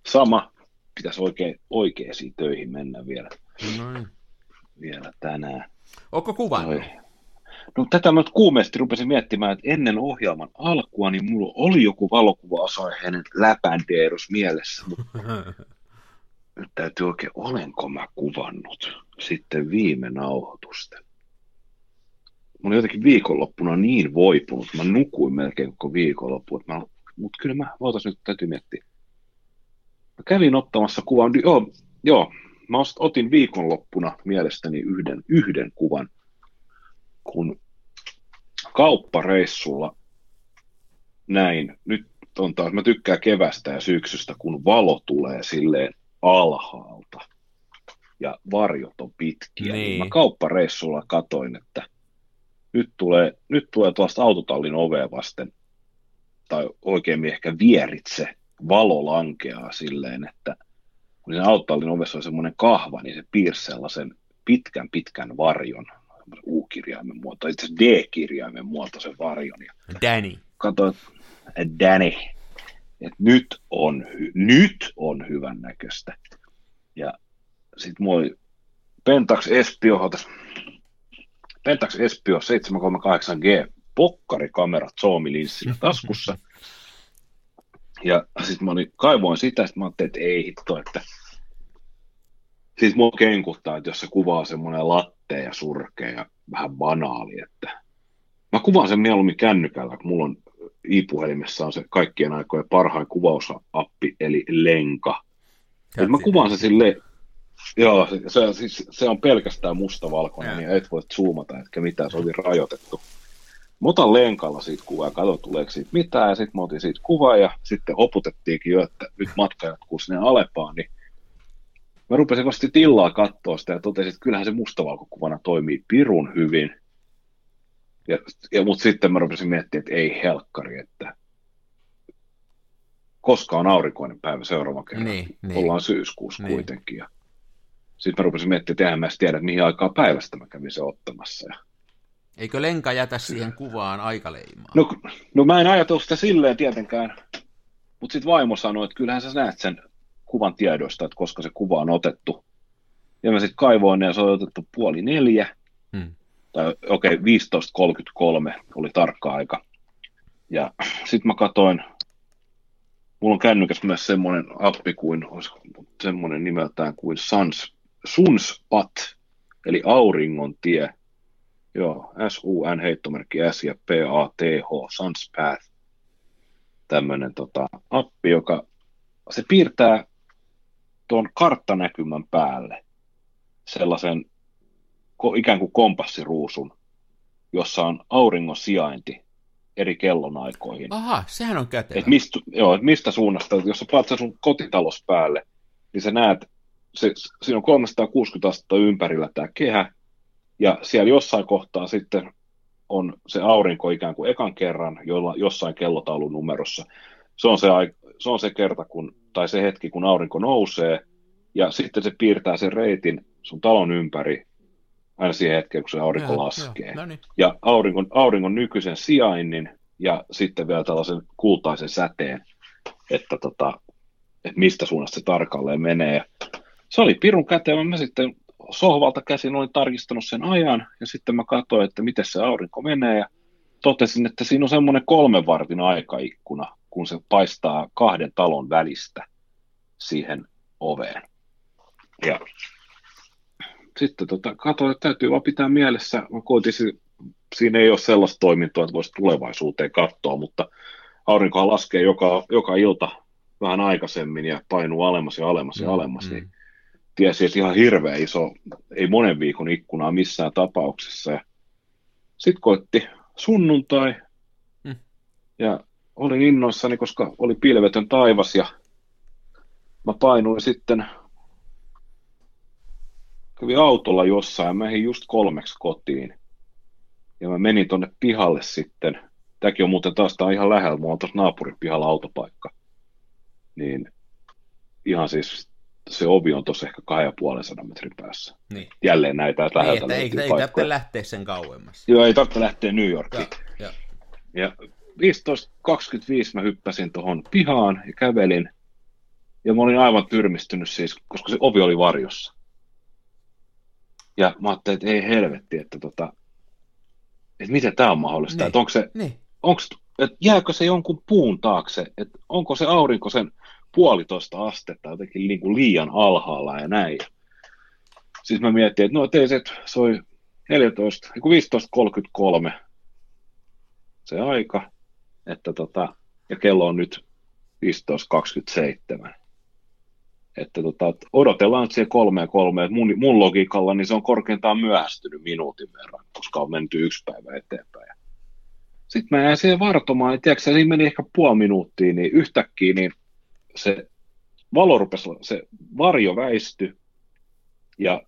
Sama, pitäisi oikein, oikeisiin töihin mennä vielä. Noin. Vielä tänään. Onko kuvannut? No tätä mä kuumeesti rupesin miettimään, että ennen ohjelman alkua, niin mulla oli joku valokuva-osaiheinen läpändeerus mielessä, mutta <laughs> nyt täytyy oikein, olenko mä kuvannut sitten viime nauhoitusten. Mä olin jotenkin viikonloppuna niin voipunut, mä nukuin melkein koko viikonloppu, että mä, mutta kyllä mä voitais nyt, täytyy miettiä. Mä kävin ottamassa kuvan, joo, joo mä otin viikonloppuna mielestäni yhden, yhden kuvan, kun kauppareissulla näin, nyt on taas, mä tykkään kevästä ja syksystä, kun valo tulee silleen alhaalta ja varjot on pitkiä. Niin. Mä kauppareissulla katoin, että nyt tulee, nyt tulee tuosta autotallin ovea vasten, tai oikein ehkä vieritse, valo lankeaa silleen, että kun siinä autotallin ovessa on semmoinen kahva, niin se piirsi sellaisen pitkän pitkän varjon, U-kirjaimen muoto, itse D-kirjaimen muotoisen varjon. Ja Danny. Katoin, Danny, että nyt on, nyt on hyvän näköistä. Ja sitten oli Pentax Espio, Pentax Espio 738G pokkarikamera zoomilinssillä taskussa. Ja sitten mä olin, kaivoin sitä, sitten mä ajattelin, että ei hitto, että siis mua kenkuttaa, että jos se kuvaa semmoinen latte ja surkea ja vähän banaali, että mä kuvaan sen mieluummin kännykällä, kun mulla on i-puhelimessa on se kaikkien aikojen parhain kuvausappi, eli Lenka. Et mä kuvaan se sille, joo, se, se, siis, se on pelkästään mustavalkoinen, niin et voi zoomata, etkä mitään, se oli rajoitettu. Mä otan lenkalla siitä kuvaa ja tuleeko siitä mitään, ja sitten mä otin siitä kuvaa, ja sitten oputettiinkin jo, että nyt matka jatkuu sinne Alepaan, niin mä rupesin vasta tilaa katsoa sitä ja totesin, että kyllähän se mustavalkokuvana toimii pirun hyvin. Ja, ja, mutta sitten mä rupesin miettimään, että ei helkkari, että koska on aurinkoinen päivä seuraava kerran. Niin, niin. Ollaan syyskuussa niin. kuitenkin. Ja sitten mä rupesin miettimään, että eihän mä tiedä, mihin aikaa päivästä mä kävin se ottamassa. Ja... Eikö Lenka jätä siihen kuvaan aikaleimaa? No, no mä en ajatellut sitä silleen tietenkään, mutta sitten vaimo sanoi, että kyllähän sä näet sen kuvan tiedosta, että koska se kuva on otettu. Ja mä sitten kaivoin ja se on otettu puoli neljä. Hmm tai okei, okay, 15.33 oli tarkka aika. Ja sitten mä katoin, mulla on kännykäs myös semmoinen appi kuin, semmoinen nimeltään kuin Suns, Sunspat, eli auringon tie. Joo, S-U-N heittomerkki S ja P-A-T-H, Sunspath. Tämmöinen tota, appi, joka se piirtää tuon karttanäkymän päälle sellaisen ikään kuin kompassiruusun, jossa on auringon sijainti eri kellonaikoihin. Aha, sehän on kätevä. Et mistä, joo, et mistä suunnasta, jos sä paat sun kotitalous päälle, niin sä näet, se, siinä on 360 astetta ympärillä tämä kehä, ja siellä jossain kohtaa sitten on se aurinko ikään kuin ekan kerran jolla, jossain kellotaulun numerossa. Se on se, se on se kerta, kun, tai se hetki, kun aurinko nousee, ja sitten se piirtää sen reitin sun talon ympäri aina siihen hetkeen, kun se aurinko ja, laskee. Jo, no niin. Ja auringon, auringon nykyisen sijainnin ja sitten vielä tällaisen kultaisen säteen, että, tota, että mistä suunnasta se tarkalleen menee. Se oli pirun kätevä. Mä sitten sohvalta käsin olin tarkistanut sen ajan ja sitten mä katsoin, että miten se aurinko menee ja totesin, että siinä on semmoinen kolmen vartin aikaikkuna, kun se paistaa kahden talon välistä siihen oveen. Ja sitten tota, katsoin, että täytyy vaan pitää mielessä, mä koitin, siinä ei ole sellaista toimintoa, että voisi tulevaisuuteen katsoa, mutta aurinkohan laskee joka, joka ilta vähän aikaisemmin ja painuu alemmas ja alemmas ja mm, alemmas, mm. niin tiesi, että ihan hirveä iso, ei monen viikon ikkunaa missään tapauksessa. Sitten koitti sunnuntai mm. ja olin innoissani, koska oli pilvetön taivas ja mä painuin sitten kävin autolla jossain ja menin just kolmeksi kotiin. Ja mä menin tonne pihalle sitten. Tämäkin on muuten taas tää on ihan lähellä, mulla on tuossa naapurin pihalla autopaikka. Niin ihan siis se ovi on tuossa ehkä 250 metrin päässä. Niin. Jälleen näitä että niin, että ei, ei tarvitse lähteä sen kauemmas. Joo, ei tarvitse lähteä New Yorkiin. Ja, ja. ja 15.25 mä hyppäsin tuohon pihaan ja kävelin. Ja mä olin aivan tyrmistynyt siis, koska se ovi oli varjossa. Ja mä ajattelin, että ei helvetti, että, tota, että miten tämä on mahdollista, niin. että onko se, niin. onko, että jääkö se jonkun puun taakse, että onko se aurinko sen puolitoista astetta jotenkin niin kuin liian alhaalla ja näin. Siis mä mietin, että no teiset soi 14, 15.33 se aika, että tota, ja kello on nyt 15.27 että tota, odotellaan nyt siihen kolme että mun, mun logiikalla niin se on korkeintaan myöhästynyt minuutin verran, koska on menty yksi päivä eteenpäin. Sitten mä jäin siihen vartomaan, ja tiedätkö, siinä meni ehkä puoli minuuttia, niin yhtäkkiä niin se valo rupesi, se varjo väisty, ja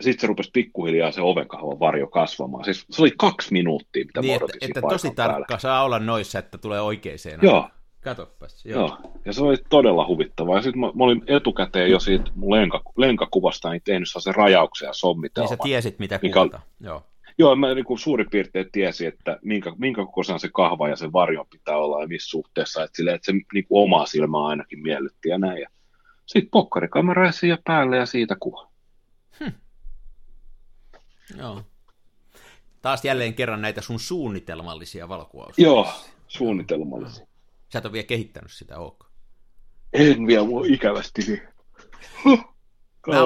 sitten se rupesi pikkuhiljaa se ovenkahvan varjo kasvamaan. Siis se oli kaksi minuuttia, mitä niin, että, että tosi tarkka saa olla noissa, että tulee oikeeseen. Joo, Katoppas, joo. joo. Ja se oli todella huvittavaa. Ja sitten mä, mä, olin etukäteen jo siitä mun lenka, lenkakuvasta niin tehnyt sen rajauksen ja sommitelman. Niin sä tiesit, mitä kuvata. Joo. Joo, mä niin kuin suurin piirtein tiesin, että minkä, minkä kokoisen se kahva ja se varjo pitää olla ja missä suhteessa, että, sille, että se niin kuin omaa silmää ainakin miellytti ja näin. Ja sitten pokkarikamera ja päälle ja siitä kuva. Hm. Joo. Taas jälleen kerran näitä sun suunnitelmallisia valokuvauksia. Joo, suunnitelmallisia. Sä et ole vielä kehittänyt sitä, ok? En vielä, mulla ikävästi. Niin. Mä,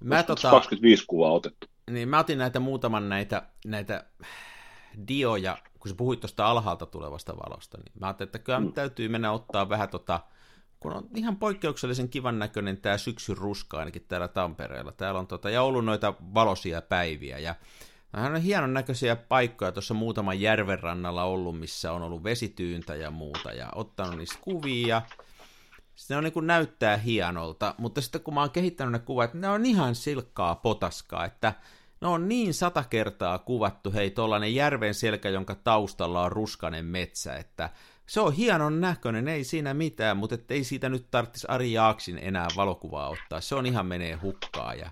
mä tota, 25 kuvaa otettu. Niin, mä otin näitä muutaman näitä, näitä dioja, kun sä puhuit tuosta alhaalta tulevasta valosta, niin mä ajattelin, että kyllä mm. täytyy mennä ottaa vähän tota, kun on ihan poikkeuksellisen kivan näköinen tämä syksyn ruska ainakin täällä Tampereella. Täällä on tota, ja ollut noita valoisia päiviä, ja Vähän on hienon näköisiä paikkoja tuossa muutaman järven rannalla ollut, missä on ollut vesityyntä ja muuta, ja ottanut niistä kuvia. Se on niin kuin näyttää hienolta, mutta sitten kun mä oon kehittänyt ne kuvat, ne on ihan silkkaa potaskaa, että ne on niin sata kertaa kuvattu, hei, tuollainen järven selkä, jonka taustalla on ruskanen metsä, että se on hienon näköinen, ei siinä mitään, mutta ei siitä nyt tarvitsisi Ari Jaaksin enää valokuvaa ottaa, se on ihan menee hukkaan, ja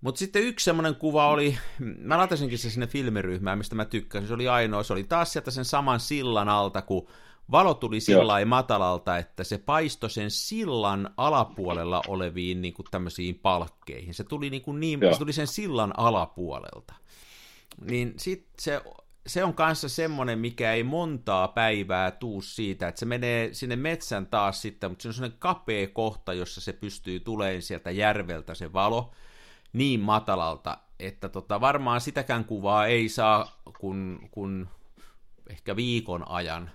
mutta sitten yksi semmoinen kuva oli, mä latasinkin se sinne filmiryhmään, mistä mä tykkäsin, se oli ainoa, se oli taas sieltä sen saman sillan alta, kun valo tuli sillä matalalta, että se paistoi sen sillan alapuolella oleviin niin kuin tämmöisiin palkkeihin. Se tuli, niin, kuin niin se tuli sen sillan alapuolelta. niin sit se, se on kanssa semmoinen, mikä ei montaa päivää tuu siitä, että se menee sinne metsän taas sitten, mutta se on semmoinen kapea kohta, jossa se pystyy tulemaan sieltä järveltä se valo niin matalalta, että tota, varmaan sitäkään kuvaa ei saa kun, kun ehkä viikon ajan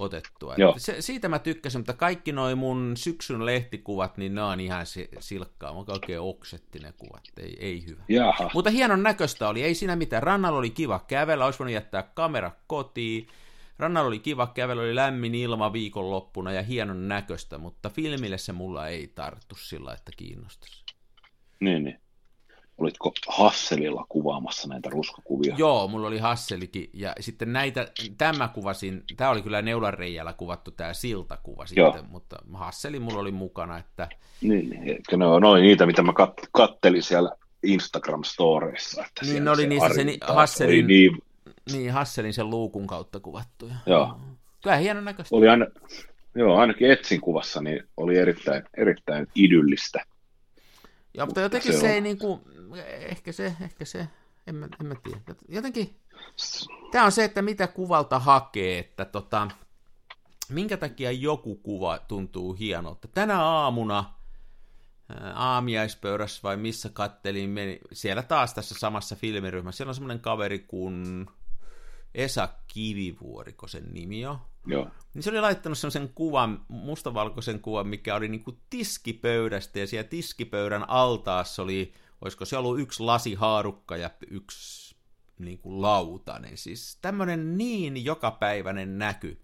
otettua. Se, siitä mä tykkäsin, mutta kaikki noin mun syksyn lehtikuvat, niin ne on ihan silkkaa. Mä oikein oksetti ne kuvat, ei, ei hyvä. Jaha. Mutta hienon näköistä oli, ei siinä mitään. Rannalla oli kiva kävellä, olisi voinut jättää kamera kotiin. Rannalla oli kiva kävellä, oli lämmin ilma viikonloppuna ja hienon näköistä, mutta filmille se mulla ei tarttu sillä, että kiinnostaisi. Niin, niin olitko Hasselilla kuvaamassa näitä ruskokuvia? Joo, mulla oli Hasselikin, ja sitten näitä, tämä kuvasin, tämä oli kyllä Neulareijällä kuvattu tämä siltakuva sitten, Joo. mutta Hasseli mulla oli mukana, että... Niin, niin ne on noin niitä, mitä mä kat- kattelin siellä Instagram-storeissa. Että niin, ne oli niissä se, Hasselin, niin... niin, Hasselin sen luukun kautta kuvattuja. Joo. Kyllä hienon näköistä. Oli aina, joo, ainakin Etsin kuvassa niin oli erittäin, erittäin idyllistä. Joo, mutta jotenkin se, se ei niin kuin, ehkä se, ehkä se, en mä, en mä tiedä. Jotenkin, tämä on se, että mitä kuvalta hakee, että tota, minkä takia joku kuva tuntuu hienolta. Tänä aamuna aamiaispöydässä vai missä kattelin, meni, siellä taas tässä samassa filmiryhmässä, siellä on semmoinen kaveri kuin Esa Kivivuoriko sen nimi on. Joo. Niin se oli laittanut semmoisen kuvan, mustavalkoisen kuvan, mikä oli niinku tiskipöydästä, ja siellä tiskipöydän altaassa oli, olisiko se ollut yksi lasihaarukka ja yksi niinku lautanen. Siis tämmöinen niin jokapäiväinen näky.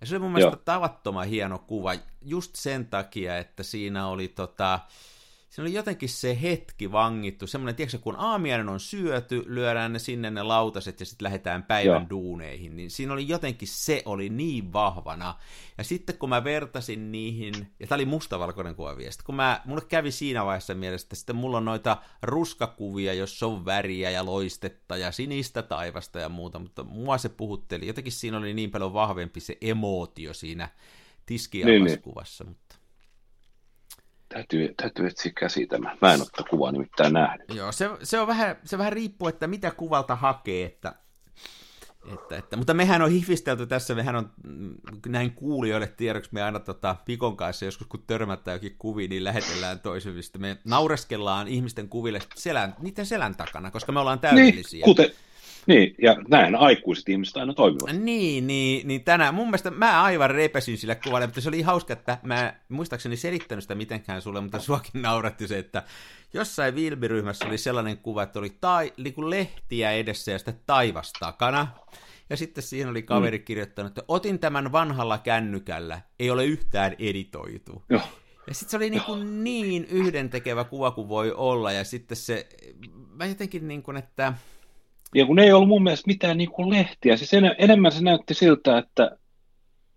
Ja se oli mun mielestä Joo. tavattoman hieno kuva, just sen takia, että siinä oli tota, siinä oli jotenkin se hetki vangittu, semmoinen, tiedätkö, kun aamiainen on syöty, lyödään ne sinne ne lautaset ja sitten lähdetään päivän Joo. duuneihin, niin siinä oli jotenkin se oli niin vahvana. Ja sitten kun mä vertasin niihin, ja tämä oli mustavalkoinen kuva viesti, kun mä, mulle kävi siinä vaiheessa mielessä, että sitten mulla on noita ruskakuvia, jos on väriä ja loistetta ja sinistä taivasta ja muuta, mutta mua se puhutteli, jotenkin siinä oli niin paljon vahvempi se emootio siinä tiskialaskuvassa, niin, niin. mutta Täytyy, täytyy etsiä käsi tämä. Mä en ole kuvaa nimittäin nähnyt. Joo, se, se, on vähän, se vähän riippuu, että mitä kuvalta hakee, että, että, että, mutta mehän on hifistelty tässä, mehän on mm, näin kuulijoille tiedoksi, me aina tota, Pikon kanssa joskus kun törmättää jokin kuvi, niin lähetellään toisemmista. Me naureskellaan ihmisten kuville selän, niiden selän takana, koska me ollaan täydellisiä. Niin, kuten, niin, ja näin aikuiset ihmiset aina toimivat. Niin, niin, niin tänään mun mielestä mä aivan repesin sillä kuvalla, mutta se oli hauska, että mä muistaakseni selittänyt sitä mitenkään sulle, mutta suakin nauratti se, että jossain Vilbiryhmässä oli sellainen kuva, että oli tai, niin kuin lehtiä edessä ja sitten taivas takana. Ja sitten siihen oli kaveri mm. kirjoittanut, että otin tämän vanhalla kännykällä, ei ole yhtään editoitu. Joo. Ja sitten se oli niin, kuin niin yhdentekevä kuva kuin voi olla, ja sitten se, mä jotenkin niin kuin, että ja kun ei ollut mun mielestä mitään niin kuin lehtiä, siis en, enemmän se näytti siltä, että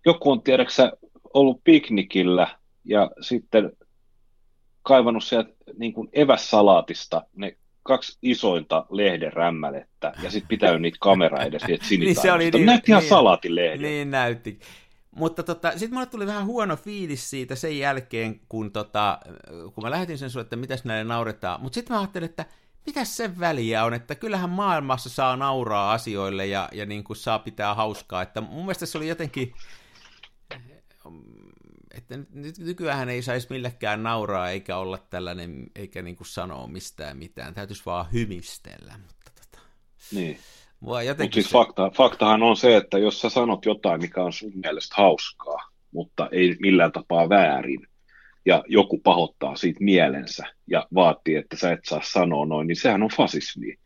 joku on tiedäksä ollut piknikillä ja sitten kaivannut sieltä niin kuin evässalaatista ne kaksi isointa lehden rämmälettä ja sitten pitänyt niitä kamera edes niin se oli niin, näytti ihan niin, salaatilehden. Niin näytti. Mutta tota, sitten mulle tuli vähän huono fiilis siitä sen jälkeen, kun, tota, kun mä lähetin sen sulle, että mitäs näille nauretaan. Mutta sitten mä ajattelin, että mitä sen väliä on, että kyllähän maailmassa saa nauraa asioille ja, ja niin kuin saa pitää hauskaa, että mun mielestä se oli jotenkin, että nyt nykyään ei saisi millekään nauraa eikä olla tällainen, eikä niin kuin sanoa mistään mitään, täytyisi vaan hymistellä, mutta tota, niin. Mutta siis se... fakta, faktahan on se, että jos sä sanot jotain, mikä on sun mielestä hauskaa, mutta ei millään tapaa väärin, ja joku pahoittaa siitä mielensä ja vaatii, että sä et saa sanoa noin, niin sehän on fasismi. Niin.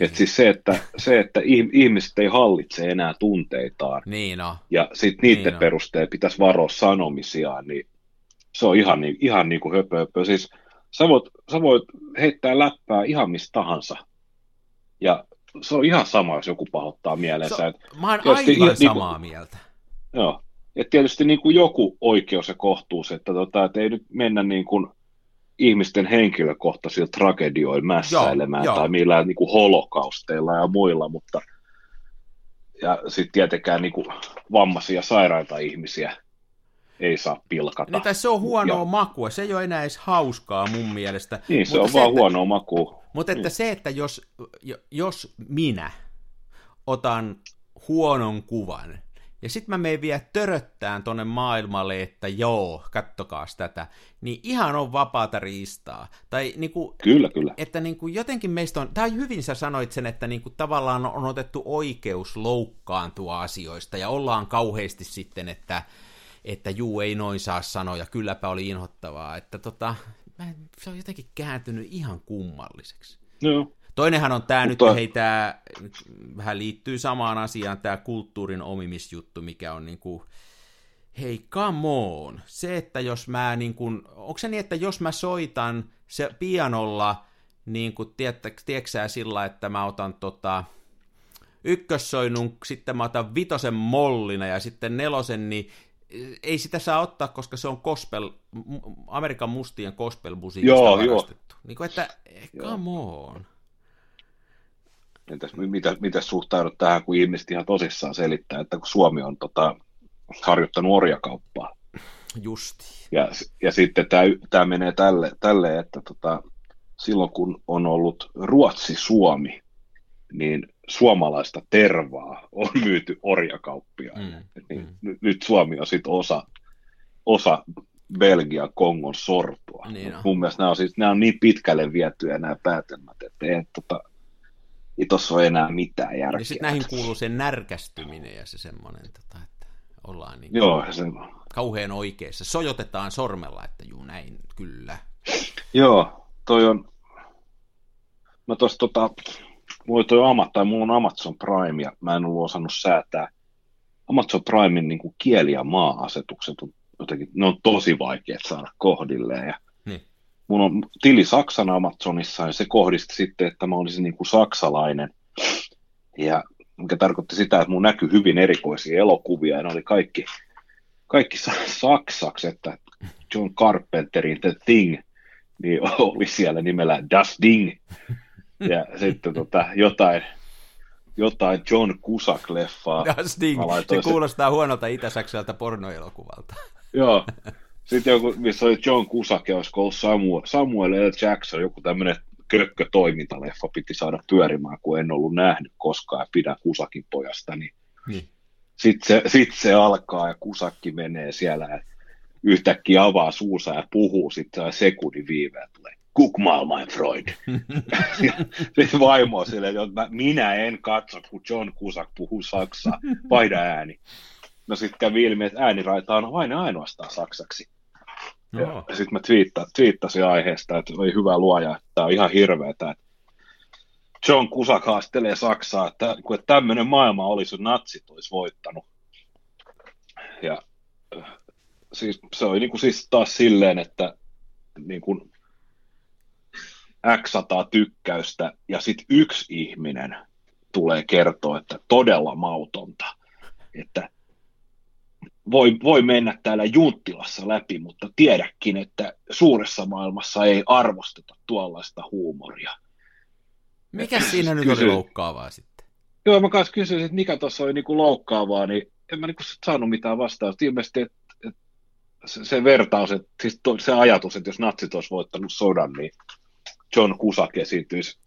Et siis se, että, se, että ihmiset ei hallitse enää tunteitaan niin no. ja sitten niiden niin perusteella pitäisi varoa sanomisiaan, niin se on ihan niin, ihan niin kuin höpö, höpö. Siis sä voit, sä voit heittää läppää ihan mistä tahansa ja se on ihan sama, jos joku pahoittaa mielensä. So, mä oon aivan ihan, samaa niin kuin, mieltä. Joo, et tietysti niin kuin joku oikeus ja kohtuus, että, tota, että ei nyt mennä niin kuin ihmisten henkilökohtaisilla tragedioilla mässäilemään joo, tai joo. millään niin kuin holokausteilla ja muilla, mutta ja sitten tietenkään niin kuin vammaisia sairaita ihmisiä ei saa pilkata. Niin, tai se on huonoa ja... makua, se ei ole enää edes hauskaa mun mielestä. Niin, se mutta on se, vaan että, huonoa makua. Mutta että niin. se, että jos, jos minä otan huonon kuvan, ja sitten mä menen vielä töröttään tonne maailmalle, että joo, kattokaa tätä, niin ihan on vapaata riistaa. Tai niinku, kyllä, kyllä. Että niinku jotenkin meistä on, tai hyvin sä sanoit sen, että niinku tavallaan on otettu oikeus loukkaantua asioista, ja ollaan kauheasti sitten, että että juu, ei noin saa sanoa, ja kylläpä oli inhottavaa, että tota, mä, se on jotenkin kääntynyt ihan kummalliseksi. No. Toinenhan on tämä Mutta... nyt, hei tämä vähän liittyy samaan asiaan, tämä kulttuurin omimisjuttu, mikä on niin kuin, hei come on, se, että jos mä niin kuin, onko se niin, että jos mä soitan se pianolla, niin kuin, tiedätkö sillä, että mä otan tota, ykkössoinun, sitten mä otan vitosen mollina ja sitten nelosen, niin ei sitä saa ottaa, koska se on gospel, Amerikan mustien gospel-musiikista joo, joo. Niin kuin, että come on. Entäs mitä, mitä suhtaudut tähän, kun ihmiset ihan tosissaan selittää, että kun Suomi on tota, harjoittanut orjakauppaa. Justi. Ja, ja sitten tämä, menee tälle, tälle että tota, silloin kun on ollut Ruotsi-Suomi, niin suomalaista tervaa on myyty orjakauppia. Mm, niin, mm. Nyt Suomi on sitten osa, osa Belgian Kongon sortua. Niin on. Mun mielestä nämä on, siis, nämä on niin pitkälle vietyjä nämä päätelmät, että ei, tota, ei tuossa ole enää mitään järkeä. Ja sitten näihin kuuluu se närkästyminen ja se semmoinen, tota, että ollaan niin Joo, se... kauhean oikeassa. Sojotetaan sormella, että juu näin, kyllä. Joo, toi on, mä tuossa tota, mulla, toi Ama, tai mulla on Amazon Prime ja mä en ollut osannut säätää. Amazon Primein niin kuin kieli- ja maa-asetukset on jotenkin, ne on tosi vaikeat saada kohdilleen. Ja niin. Mulla on tili Saksan Amazonissa ja se kohdisti sitten, että mä olisin niin kuin saksalainen. Ja mikä tarkoitti sitä, että mun näkyi hyvin erikoisia elokuvia ja ne oli kaikki, kaikki saksaksi, että John Carpenterin The Thing niin oli siellä nimellä Das Ding. Ja sitten tota, jotain, jotain John Cusack-leffaa. Das Ding. Se kuulostaa huonolta Itä-Saksalta pornoelokuvalta. Joo. Sitten joku, missä oli John Cusack ja olisiko ollut Samuel, Samuel L. Jackson, joku tämmöinen kökkö-toimintaleffa piti saada pyörimään, kun en ollut nähnyt koskaan ja pidän Kusakin pojasta, niin, niin. sitten se, sit se alkaa ja Kusakki menee siellä ja yhtäkkiä avaa suusa ja puhuu, sitten sekunnin viiveä tulee Kukmal, my Freud. <laughs> sitten vaimo silleen, että minä en katso, kun John Kusak puhuu saksaa, vaihda ääni. No sitten kävi ilmi, että ääniraita on aina ainoastaan saksaksi. No. Sitten mä twiitta, twiittasin aiheesta, että oli hyvä luoja, että tämä on ihan hirveetä, että John Kusak haastelee Saksaa, että, että tämmöinen maailma olisi, jos natsit olisi voittanut. Ja siis, se oli niin kuin siis taas silleen, että niin kuin X sataa tykkäystä ja sitten yksi ihminen tulee kertoa, että todella mautonta, että voi, voi mennä täällä Junttilassa läpi, mutta tiedäkin, että suuressa maailmassa ei arvosteta tuollaista huumoria. Mikä siinä nyt kysyin, oli loukkaavaa sitten? Joo, mä kanssa kysyin, että mikä tuossa oli niinku loukkaavaa, niin en mä niinku saanut mitään vastausta. Ilmeisesti, että, että se, se vertaus, että siis to, se ajatus, että jos natsit olisi voittanut sodan, niin John Cusack esiintyisi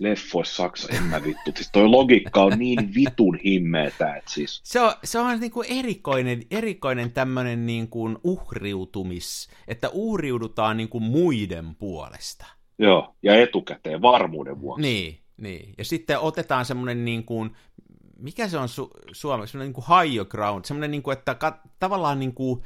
leffoissa Saksa, en mä vittu. Siis toi logiikka on niin vitun himmeetä, että siis... Se on, se on niin kuin erikoinen, erikoinen tämmöinen niin kuin uhriutumis, että uhriudutaan niin kuin muiden puolesta. Joo, ja etukäteen varmuuden vuoksi. Niin, niin. Ja sitten otetaan semmoinen niin kuin, mikä se on su- suomeksi, semmoinen niin kuin higher ground, semmoinen niin kuin, että ka- tavallaan niin kuin,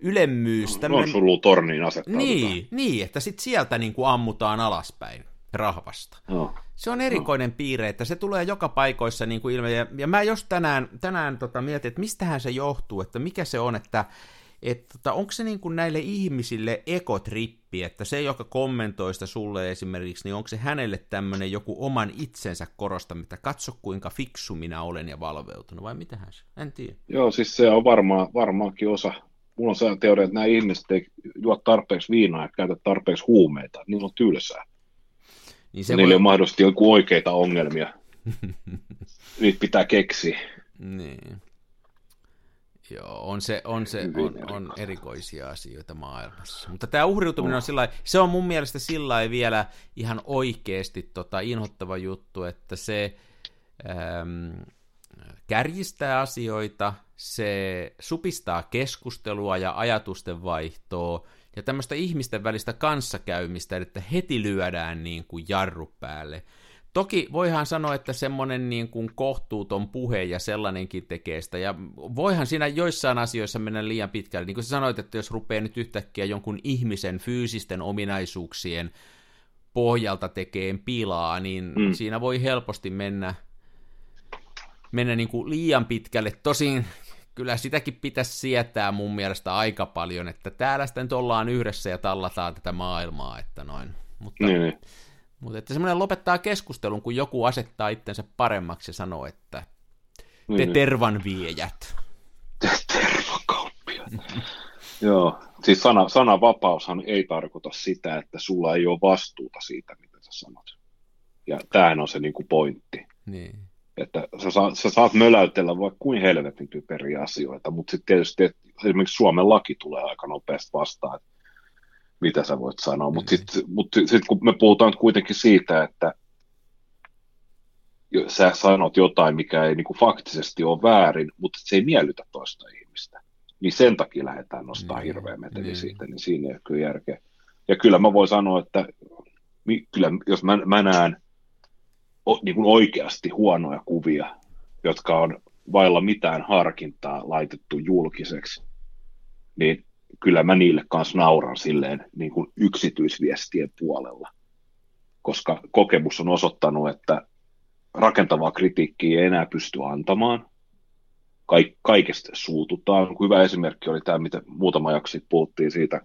ylemmyys. No, tämmönen... Torniin asettaa. Niin, niin, että sitten sieltä niin kuin ammutaan alaspäin rahvasta. No. Se on erikoinen piirre, että se tulee joka paikoissa niin kuin ilme. Ja, ja mä just tänään, tänään tota mietin, että mistähän se johtuu, että mikä se on, että että tota, onko se niin kuin näille ihmisille ekotrippi, että se, joka kommentoi sitä sulle esimerkiksi, niin onko se hänelle tämmöinen joku oman itsensä korostaminen, että katso kuinka fiksu minä olen ja valveutunut, vai mitähän se? En tiedä. Joo, siis se on varmaan, varmaankin osa, mulla on se teoria, että nämä ihmiset ei juo tarpeeksi viinaa ja käytä tarpeeksi huumeita, niin on tylsää. Niin se niillä voi... on mahdollisesti joku oikeita ongelmia. <laughs> Niitä pitää keksiä. Niin. Joo, on se, on, se on, on erikoisia asioita maailmassa. Mutta tämä uhriutuminen on sillä se on mun mielestä sillä vielä ihan oikeasti tota inhottava juttu, että se äm, kärjistää asioita, se supistaa keskustelua ja ajatusten vaihtoa, ja tämmöistä ihmisten välistä kanssakäymistä, että heti lyödään niin kuin jarru päälle. Toki voihan sanoa, että semmoinen niin kuin kohtuuton puhe ja sellainenkin tekee sitä, ja voihan siinä joissain asioissa mennä liian pitkälle. Niin kuin sä sanoit, että jos rupeaa nyt yhtäkkiä jonkun ihmisen fyysisten ominaisuuksien pohjalta tekeen pilaa, niin mm. siinä voi helposti mennä, mennä niin kuin liian pitkälle. Tosin kyllä sitäkin pitäisi sietää mun mielestä aika paljon, että täällä sitten nyt ollaan yhdessä ja tallataan tätä maailmaa, että noin. Mutta, niin, niin. mutta että semmoinen lopettaa keskustelun, kun joku asettaa itsensä paremmaksi ja sanoo, että te niin, niin. tervanviejät. Te tervakauppiat. <laughs> Joo, siis sana, sananvapaushan ei tarkoita sitä, että sulla ei ole vastuuta siitä, mitä sä sanot. Ja tämähän on se niin kuin pointti. Niin. Että sä, saat, sä saat möläytellä vaikka kuin helvetin typeriä asioita, mutta sitten tietysti että esimerkiksi Suomen laki tulee aika nopeasti vastaan, että mitä sä voit sanoa. Mutta sitten mut sit, kun me puhutaan kuitenkin siitä, että sä sanot jotain, mikä ei niinku faktisesti ole väärin, mutta se ei miellytä toista ihmistä, niin sen takia lähdetään nostaa mm. hirveä meteli mm. siitä, niin siinä ei ole kyllä järkeä. Ja kyllä mä voin sanoa, että kyllä jos mä, mä näen niin kuin oikeasti huonoja kuvia, jotka on vailla mitään harkintaa laitettu julkiseksi, niin kyllä mä niille kanssa nauran silleen niin kuin yksityisviestien puolella, koska kokemus on osoittanut, että rakentavaa kritiikkiä ei enää pysty antamaan. Kaik- kaikesta suututaan. Hyvä esimerkki oli tämä, mitä muutama jakso puhuttiin siitä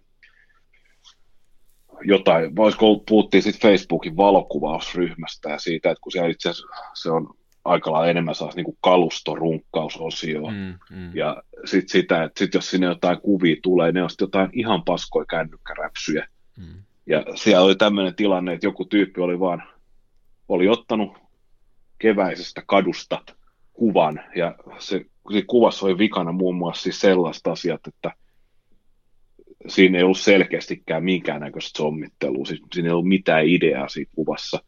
jotain, voisiko puhuttiin sitten Facebookin valokuvausryhmästä ja siitä, että kun siellä itse asiassa se on aika lailla enemmän saas niin kalustorunkkausosio. Mm, mm. Ja sitten sitä, että sit jos sinne jotain kuvia tulee, ne on sitten jotain ihan paskoja kännykkäräpsyjä. Mm. Ja siellä oli tämmöinen tilanne, että joku tyyppi oli vaan, oli ottanut keväisestä kadusta kuvan, ja se, se kuvassa oli vikana muun muassa siis sellaista asiat, että siinä ei ollut selkeästikään minkäännäköistä sommittelua, siis siinä ei ollut mitään ideaa siitä kuvassa.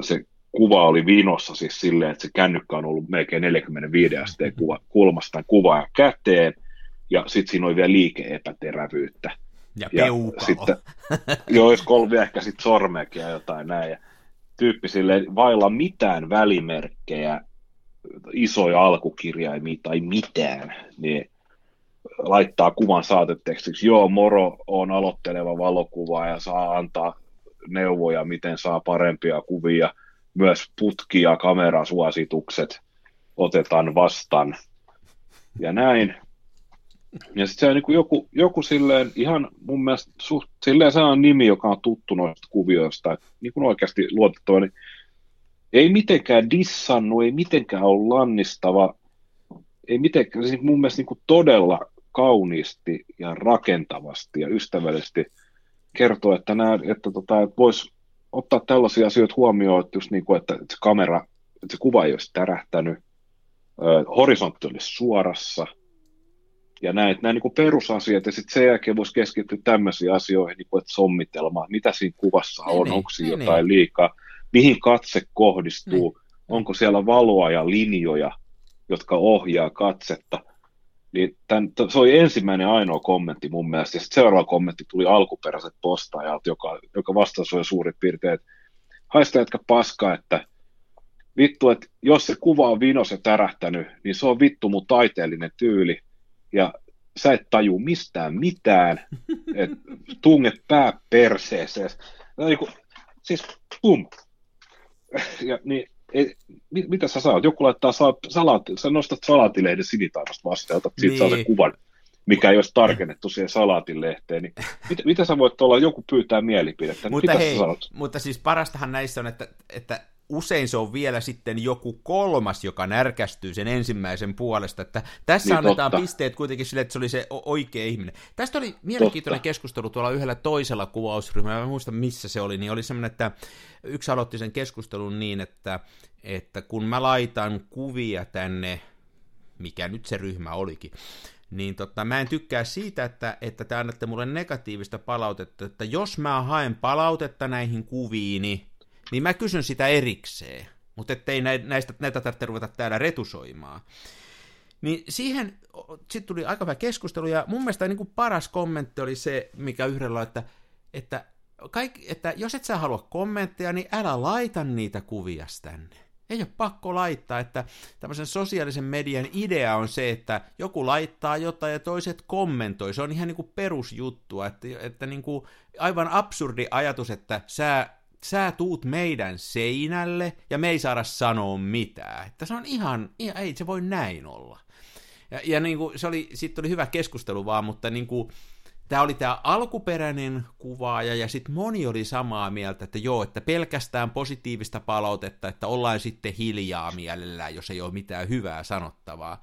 Se kuva oli vinossa siis silleen, että se kännykkä on ollut melkein 45 asteen kuva, kulmasta kuvaa käteen, ja sitten siinä oli vielä liike-epäterävyyttä. Ja, ja sitten, <laughs> joo, jos kolme ehkä sitten sormeakin ja jotain näin, ja tyyppi silleen, vailla mitään välimerkkejä, isoja alkukirjaimia tai mitään, niin laittaa kuvan saatetekstiksi, joo, moro on aloitteleva valokuva ja saa antaa neuvoja, miten saa parempia kuvia, myös putki- ja kamerasuositukset otetaan vastaan. Ja näin. Ja sitten se on niin joku, joku silleen ihan mun mielestä suht, silleen sellainen nimi, joka on tuttu noista kuvioista, niin kuin oikeasti luotettava, niin ei mitenkään dissannut, ei mitenkään ole lannistava, ei mitenkään, siis mun mielestä niin kuin todella kauniisti ja rakentavasti ja ystävällisesti kertoo, että, nämä, että, tota, että voisi ottaa tällaisia asioita huomioon, että, just niin kuin, että se kamera, että se kuva ei olisi tärähtänyt, horisontti olisi suorassa, ja näin, nämä niin kuin perusasiat, ja sitten sen jälkeen voisi keskittyä tämmöisiin asioihin, niin kuin, että sommitelma, mitä siinä kuvassa on, niin, onko siinä niin, jotain niin. liikaa, mihin katse kohdistuu, niin. onko siellä valoa ja linjoja, jotka ohjaa katsetta, niin tämän, se oli ensimmäinen ainoa kommentti mun mielestä, ja sitten seuraava kommentti tuli alkuperäiset postaajat, joka, joka vastaus oli suurin piirtein, että haista jätkä paska, että vittu, että jos se kuva on vinos ja tärähtänyt, niin se on vittu mun taiteellinen tyyli, ja sä et taju mistään mitään, että tunge pää perseeseen. Niin kuin, siis pum. <laughs> Ja, niin, ei, mit, mitä sä saat? Joku laittaa salaatti, sä nostat salaatilehden sinitaivasta vastaan, otat siitä niin. saa sen niin. kuvan, mikä ei olisi tarkennettu siihen salaatilehteen, niin mit, mitä sä voit olla, joku pyytää mielipidettä, mutta mitä hei, Mutta siis parastahan näissä on, että, että usein se on vielä sitten joku kolmas, joka närkästyy sen ensimmäisen puolesta, että tässä niin, annetaan totta. pisteet kuitenkin sille, että se oli se oikea ihminen. Tästä oli mielenkiintoinen totta. keskustelu tuolla yhdellä toisella kuvausryhmällä, mä muista missä se oli, niin oli semmoinen, että yksi aloitti sen keskustelun niin, että, että kun mä laitan kuvia tänne mikä nyt se ryhmä olikin, niin tota, mä en tykkää siitä, että, että te annatte mulle negatiivista palautetta, että jos mä haen palautetta näihin kuviini, niin mä kysyn sitä erikseen, mutta ettei näistä, näitä tarvitse ruveta täällä retusoimaan. Niin siihen sitten tuli aika hyvä keskustelu, ja mun mielestä niin kuin paras kommentti oli se, mikä yhdellä, että, että, kaikki, että jos et sä halua kommentteja, niin älä laita niitä kuvia tänne. Ei ole pakko laittaa, että tämmöisen sosiaalisen median idea on se, että joku laittaa jotain ja toiset kommentoi. Se on ihan niin kuin perusjuttua, että, että niin kuin aivan absurdi ajatus, että sä, sä tuut meidän seinälle ja me ei saada sanoa mitään. Että se on ihan, ihan ei se voi näin olla. Ja, ja niin kuin, se oli, sitten oli hyvä keskustelu vaan, mutta niin kuin, tämä oli tämä alkuperäinen kuvaaja, ja sitten moni oli samaa mieltä, että joo, että pelkästään positiivista palautetta, että ollaan sitten hiljaa mielellään, jos ei ole mitään hyvää sanottavaa.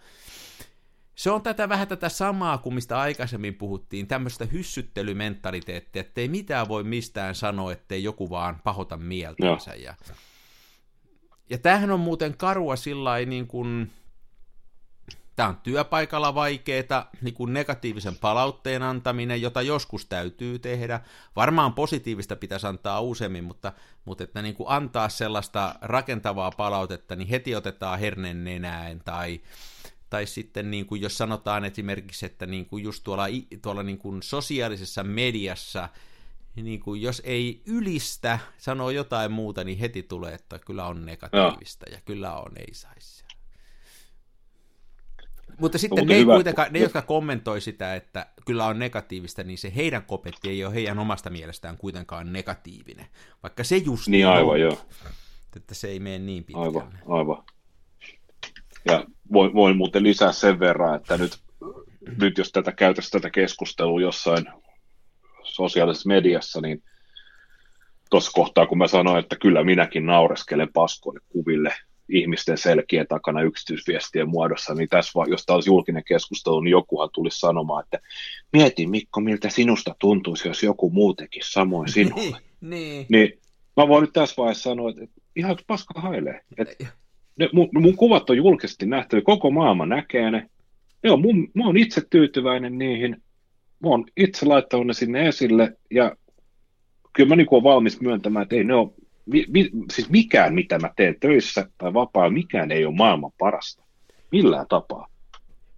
Se on tätä vähän tätä samaa kuin mistä aikaisemmin puhuttiin, tämmöistä hyssyttelymentaliteettia, että ei mitään voi mistään sanoa, ettei joku vaan pahota mieltänsä. Ja, ja tämähän on muuten karua sillä niin kuin, Tämä on työpaikalla vaikeaa, niin kuin negatiivisen palautteen antaminen, jota joskus täytyy tehdä. Varmaan positiivista pitäisi antaa useammin, mutta, mutta että niin kuin antaa sellaista rakentavaa palautetta, niin heti otetaan hernen nenään tai, tai sitten niin kuin jos sanotaan esimerkiksi, että niin kuin just tuolla, tuolla niin kuin sosiaalisessa mediassa, niin kuin jos ei ylistä, sanoo jotain muuta, niin heti tulee, että kyllä on negatiivista ja, ja kyllä on, ei saisi. Mutta sitten ne, hyvä. kuitenkaan, ne, jotka kommentoi sitä, että kyllä on negatiivista, niin se heidän kopetti ei ole heidän omasta mielestään kuitenkaan negatiivinen. Vaikka se just niin aivan, on, joo. että se ei mene niin pitkälle. Aivan, aivan. Ja voin, voin muuten lisää sen verran, että nyt, nyt jos tätä käytäisiin tätä keskustelua jossain sosiaalisessa mediassa, niin tuossa kohtaa, kun mä sanoin, että kyllä minäkin naureskelen paskoille kuville, ihmisten selkien takana yksityisviestien muodossa, niin tässä, jos tämä olisi julkinen keskustelu, niin jokuhan tulisi sanomaan, että mieti Mikko, miltä sinusta tuntuisi, jos joku muu tekisi samoin sinulle. <laughs> niin, niin. niin mä voin nyt tässä vaiheessa sanoa, että ihan paska hailee. Että ne, mun, mun, kuvat on julkisesti nähty, koko maailma näkee ne. Joo, mun, mä oon itse tyytyväinen niihin. Mä oon itse laittanut ne sinne esille ja kyllä mä niin olen valmis myöntämään, että ei ne ole mi, mi, siis mikään, mitä mä teen töissä tai vapaa, mikään ei ole maailman parasta. Millään tapaa.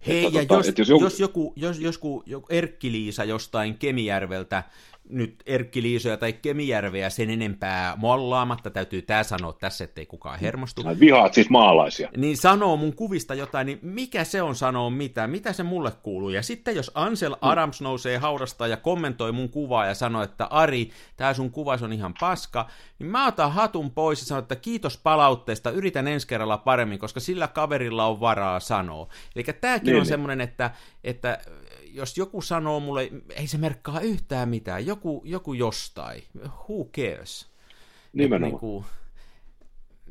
Hei, että, ja tota, jos, jos, joku... jos joku, jos, jos joku Erkki-Liisa jostain Kemijärveltä nyt Erkki Liisoja tai Kemijärveä sen enempää mollaamatta, täytyy tämä sanoa tässä, ettei kukaan hermostu. Ai vihaat siis maalaisia. Niin sanoo mun kuvista jotain, niin mikä se on sanoo mitä, mitä se mulle kuuluu. Ja sitten jos Ansel mm. Adams nousee haudasta ja kommentoi mun kuvaa ja sanoo, että Ari, tää sun kuvas on ihan paska, niin mä otan hatun pois ja sanon, että kiitos palautteesta, yritän ensi kerralla paremmin, koska sillä kaverilla on varaa sanoa. Eli tääkin niin, on niin. semmoinen, että, että jos joku sanoo mulle, ei se merkkaa yhtään mitään, joku, joku jostain, who cares? Nimenomaan. Niin kuin,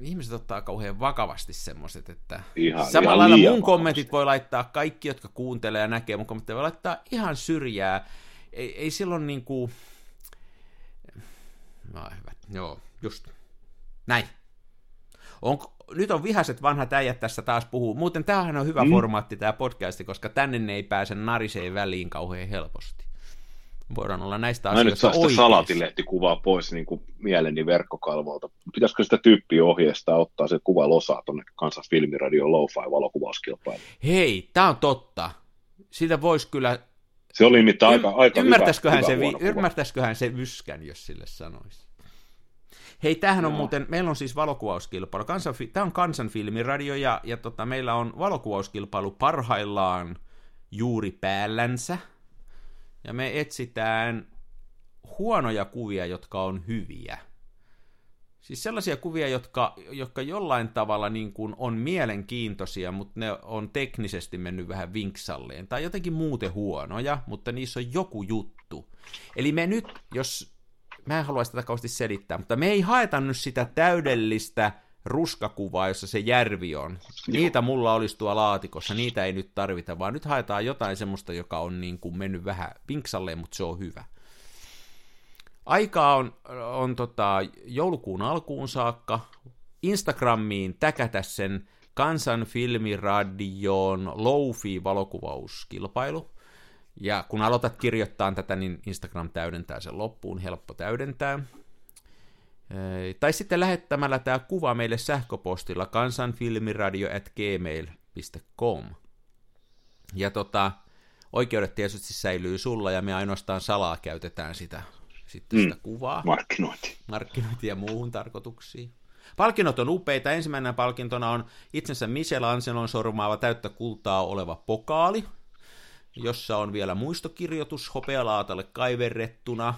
ihmiset ottaa kauhean vakavasti semmoiset, että ihan, samalla ihan lailla mun vakavasti. kommentit voi laittaa kaikki, jotka kuuntelee ja näkee mun kommentit, voi laittaa ihan syrjää. Ei, ei silloin niin kuin... No, hyvä. Joo, just. Näin. Onko, nyt on vihaset vanhat äijät tässä taas puhuu. Muuten tämähän on hyvä mm. formaatti tämä podcasti, koska tänne ne ei pääse nariseen väliin kauhean helposti. Voidaan olla näistä Mä asioista nyt saa sitä salatilehtikuvaa pois niin kuin mieleni verkkokalvolta. Pitäisikö sitä tyyppiä ohjeesta ottaa se kuva losaa tuonne Kansas Filmiradio Lo-Fi valokuvauskilpailuun? Hei, tämä on totta. Sitä voisi kyllä... Se oli nimittäin aika, aika ymmärtäisiköhän hyvä, se, hyvä ymmärtäisiköhän se vyskän, jos sille sanoisi. Hei, tämähän on muuten, meillä on siis valokuvauskilpailu. Kansanfi- tämä on kansanfilmiradio ja, ja tota, meillä on valokuvauskilpailu parhaillaan juuri päällänsä. Ja me etsitään huonoja kuvia, jotka on hyviä. Siis sellaisia kuvia, jotka, jotka jollain tavalla niin kuin on mielenkiintoisia, mutta ne on teknisesti mennyt vähän vinksalleen. Tai jotenkin muuten huonoja, mutta niissä on joku juttu. Eli me nyt, jos mä en haluaisi tätä kauheasti selittää, mutta me ei haeta nyt sitä täydellistä ruskakuvaa, jossa se järvi on. Niitä mulla olisi tuolla laatikossa, niitä ei nyt tarvita, vaan nyt haetaan jotain semmoista, joka on niin kuin mennyt vähän pinksalleen, mutta se on hyvä. Aikaa on, on tota, joulukuun alkuun saakka. Instagramiin täkätä sen Kansan filmiradion Loufi valokuvauskilpailu. Ja kun aloitat kirjoittaa tätä, niin Instagram täydentää sen loppuun, helppo täydentää. Tai sitten lähettämällä tämä kuva meille sähköpostilla kansanfilmiradio.gmail.com. Ja tota, oikeudet tietysti säilyy sulla ja me ainoastaan salaa käytetään sitä, sitten mm. sitä kuvaa. Markkinointi. Markkinointi ja muuhun tarkoituksiin. Palkinnot on upeita. Ensimmäinen palkintona on itsensä Michelangelo sormaava täyttä kultaa oleva pokaali, jossa on vielä muistokirjoitus hopealaatalle kaiverrettuna.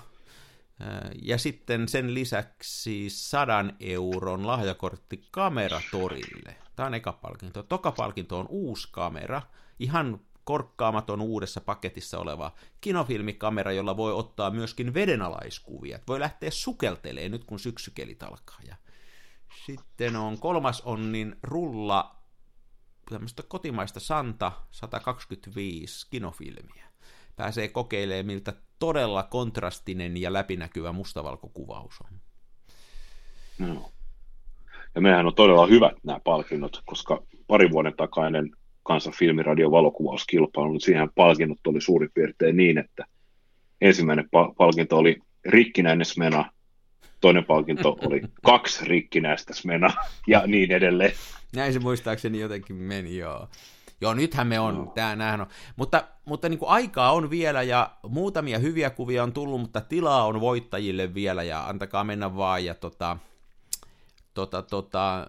Ja sitten sen lisäksi sadan euron lahjakortti kameratorille. Tämä on eka palkinto. Toka palkinto on uusi kamera, ihan korkkaamaton uudessa paketissa oleva kinofilmikamera, jolla voi ottaa myöskin vedenalaiskuvia. Voi lähteä sukeltelee nyt, kun syksykelit alkaa. Ja sitten on kolmas on niin rulla tämmöistä kotimaista Santa 125 kinofilmiä. Pääsee kokeilemaan, miltä todella kontrastinen ja läpinäkyvä mustavalkokuvaus on. No. Ja mehän on todella hyvät nämä palkinnot, koska pari vuoden takainen kansan filmiradion valokuvauskilpailu, niin siihen palkinnot oli suurin piirtein niin, että ensimmäinen palkinto oli rikkinäinen smena, toinen palkinto oli kaksi rikkinäistä smena ja niin edelleen. Näin se muistaakseni jotenkin meni, joo. Joo, nythän me on, no. tämä on. Mutta, mutta niin kuin aikaa on vielä ja muutamia hyviä kuvia on tullut, mutta tilaa on voittajille vielä ja antakaa mennä vaan ja tota, tota, tota,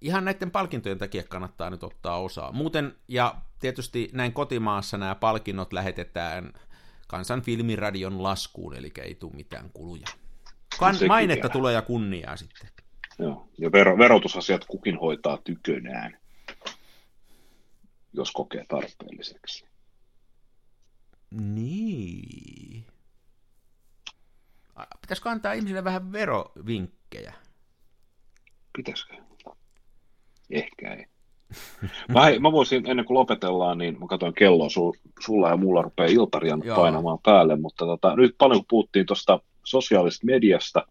ihan näiden palkintojen takia kannattaa nyt ottaa osaa. Muuten, ja tietysti näin kotimaassa nämä palkinnot lähetetään kansan filmiradion laskuun, eli ei tule mitään kuluja. Kan, mainetta vielä. tulee ja kunniaa sitten. Joo, ja ver- verotusasiat kukin hoitaa tykönään, jos kokee tarpeelliseksi. Niin. Pitäisikö antaa ihmisille vähän verovinkkejä? Pitäisikö? Ehkä ei. Mä, mä voisin, ennen kuin lopetellaan, niin mä katsoin kelloa, su, sulla ja mulla rupeaa iltarian Joo. painamaan päälle, mutta tota, nyt paljon kun puhuttiin tuosta sosiaalisesta mediasta,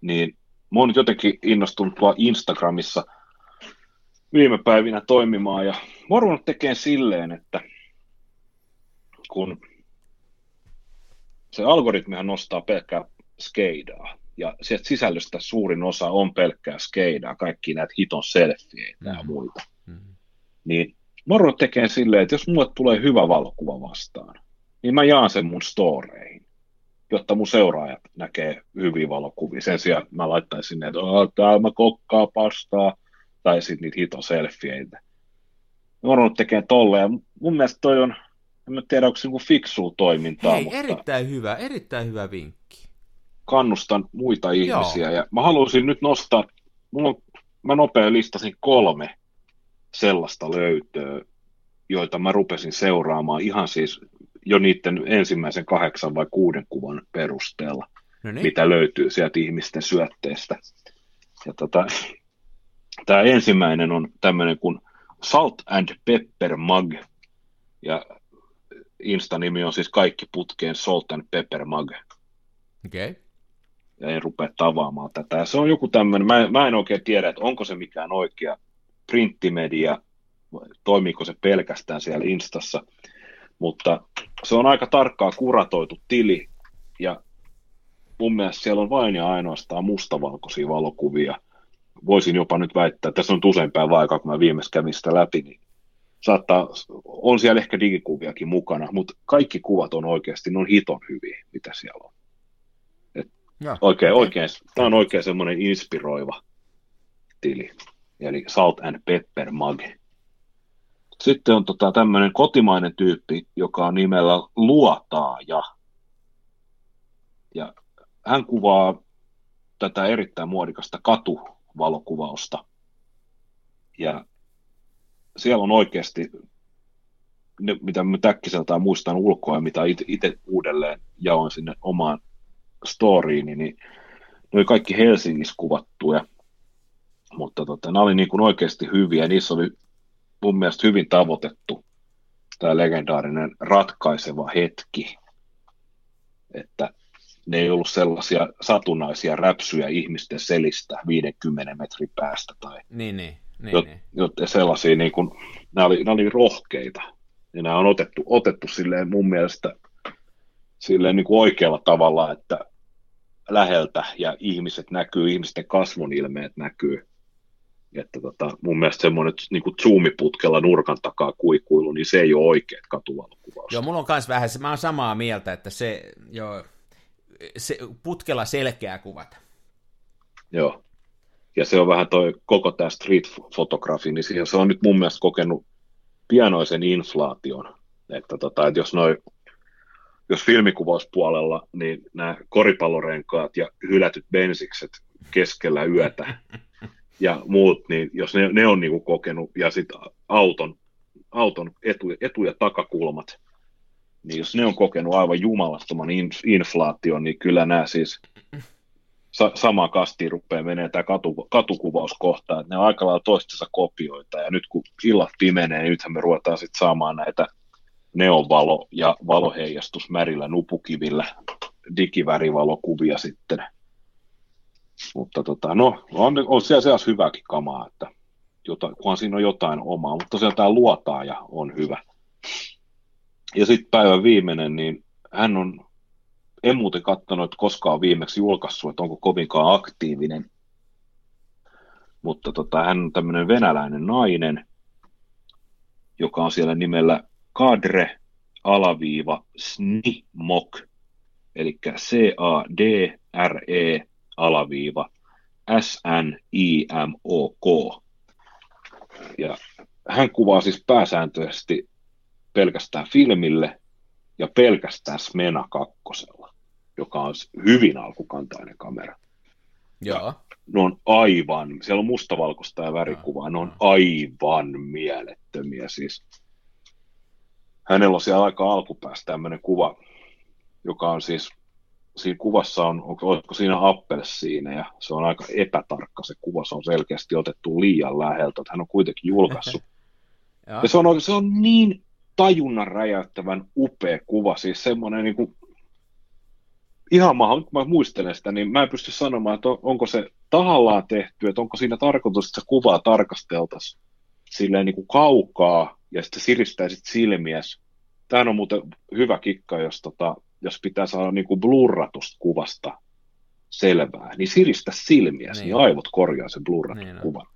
niin mä oon nyt jotenkin innostunut tuolla Instagramissa viime päivinä toimimaan, ja mä oon tekemään silleen, että kun se algoritmihan nostaa pelkkää skeidaa, ja sieltä sisällöstä suurin osa on pelkkää skeidaa, kaikki näitä hiton selfieitä mm-hmm. ja muita. Mm-hmm. Niin Moro tekee silleen, että jos mulle tulee hyvä valokuva vastaan, niin mä jaan sen mun storeihin, jotta mun seuraajat näkee hyviä valokuvia. Sen sijaan mä laittaisin sinne, että täällä mä kokkaa pastaa, tai sitten niitä hiton selfieitä. Moro tekee tolle, ja mun mielestä toi on, en tiedä, onko se niinku fiksua toimintaa. Hei, mutta... erittäin hyvä, erittäin hyvä vinkki kannustan muita ihmisiä. Joo. Ja mä haluaisin nyt nostaa, mulla on, mä nopea listasin kolme sellaista löytöä, joita mä rupesin seuraamaan ihan siis jo niiden ensimmäisen kahdeksan vai kuuden kuvan perusteella, no niin. mitä löytyy sieltä ihmisten syötteestä. Ja tota, tämä ensimmäinen on tämmöinen kuin Salt and Pepper Mug, ja Insta-nimi on siis kaikki putkeen Salt and Pepper Mug. Okei. Okay ja en rupea tavaamaan tätä. se on joku tämmöinen, mä, mä en oikein tiedä, että onko se mikään oikea printtimedia, toimiiko se pelkästään siellä Instassa, mutta se on aika tarkkaa kuratoitu tili, ja mun mielestä siellä on vain ja ainoastaan mustavalkoisia valokuvia. Voisin jopa nyt väittää, että tässä on usein päivä aikaa, kun mä viimeksi kävin sitä läpi, niin saattaa, on siellä ehkä digikuviakin mukana, mutta kaikki kuvat on oikeasti, ne on hiton hyviä, mitä siellä on. Ja, oikein, okay. oikein, tämä on oikein semmoinen inspiroiva tili, eli Salt and Pepper Mug. Sitten on tota, tämmöinen kotimainen tyyppi, joka on nimellä Luotaaja. Ja hän kuvaa tätä erittäin muodikasta katuvalokuvausta. Ja siellä on oikeasti, ne, mitä mä täkkiseltään muistan ulkoa ja mitä itse uudelleen jaoin sinne omaan storyin, niin ne oli kaikki Helsingissä kuvattuja, mutta tota, nämä oli niin kuin oikeasti hyviä, niissä oli mun mielestä hyvin tavoitettu tämä legendaarinen ratkaiseva hetki, että ne ei ollut sellaisia satunnaisia räpsyjä ihmisten selistä 50 metrin päästä tai niin, niin. niin, jot, niin. Jot, sellaisia, niin kuin, nämä, oli, nämä oli rohkeita. Ja nämä on otettu, otettu silleen mun mielestä silleen niin kuin oikealla tavalla, että läheltä ja ihmiset näkyy, ihmisten kasvun ilmeet näkyy. Että tota, mun mielestä semmoinen niin kuin zoomiputkella nurkan takaa kuikuilu, niin se ei ole oikea katuvalokuvaus. Joo, mulla on myös vähän, mä oon samaa mieltä, että se, joo, se putkella selkeä kuvata. Joo. Ja se on vähän toi koko tämä street-fotografi, niin siihen se on nyt mun mielestä kokenut pienoisen inflaation. Että, tota, että jos noi jos filmikuvauspuolella, niin nämä koripallorenkaat ja hylätyt bensikset keskellä yötä <laughs> ja muut, niin jos ne, ne on niinku kokenut, ja sitten auton, auton etu, etu- ja takakulmat, niin jos ne on kokenut aivan jumalattoman inflaation, niin kyllä nämä siis sa- sama kasti rupeaa menee tämä katu, katukuvauskohta, että ne on aika lailla toistensa kopioita, ja nyt kun illat pimenee, niin nythän me ruvetaan sitten saamaan näitä neonvalo- ja valoheijastus märillä nupukivillä, digivärivalokuvia sitten. Mutta tota, no, on, on siellä seas hyväkin kamaa, että jota, kunhan siinä on jotain omaa, mutta tosiaan tämä luotaaja on hyvä. Ja sitten päivän viimeinen, niin hän on, en muuten katsonut, että koskaan viimeksi julkaissut, että onko kovinkaan aktiivinen, mutta tota, hän on tämmöinen venäläinen nainen, joka on siellä nimellä Kadre alaviiva Snimok, eli C-A-D-R-E alaviiva S-N-I-M-O-K. Ja hän kuvaa siis pääsääntöisesti pelkästään filmille ja pelkästään Smena kakkosella, joka on hyvin alkukantainen kamera. Joo. Ne on aivan, siellä on mustavalkoista ja värikuvaa, ne on aivan mielettömiä siis hänellä on siellä aika alkupäästä tämmöinen kuva, joka on siis, siinä kuvassa on, onko siinä siinä ja se on aika epätarkka se kuva, se on selkeästi otettu liian läheltä, että hän on kuitenkin julkaissut. <laughs> ja se on, se on niin tajunnan räjäyttävän upea kuva, siis semmoinen niin kuin, ihan maha, kun mä muistelen sitä, niin mä en pysty sanomaan, että onko se tahallaan tehty, että onko siinä tarkoitus, että se kuvaa tarkasteltaisiin silleen niin kuin kaukaa ja sitten siristäisit silmiäs. Tämä on muuten hyvä kikka, jos, tota, jos pitää saada niin kuin blurratusta kuvasta selvää, niin siristä silmiäs, niin, niin aivot korjaa sen blurratun niin, kuvan.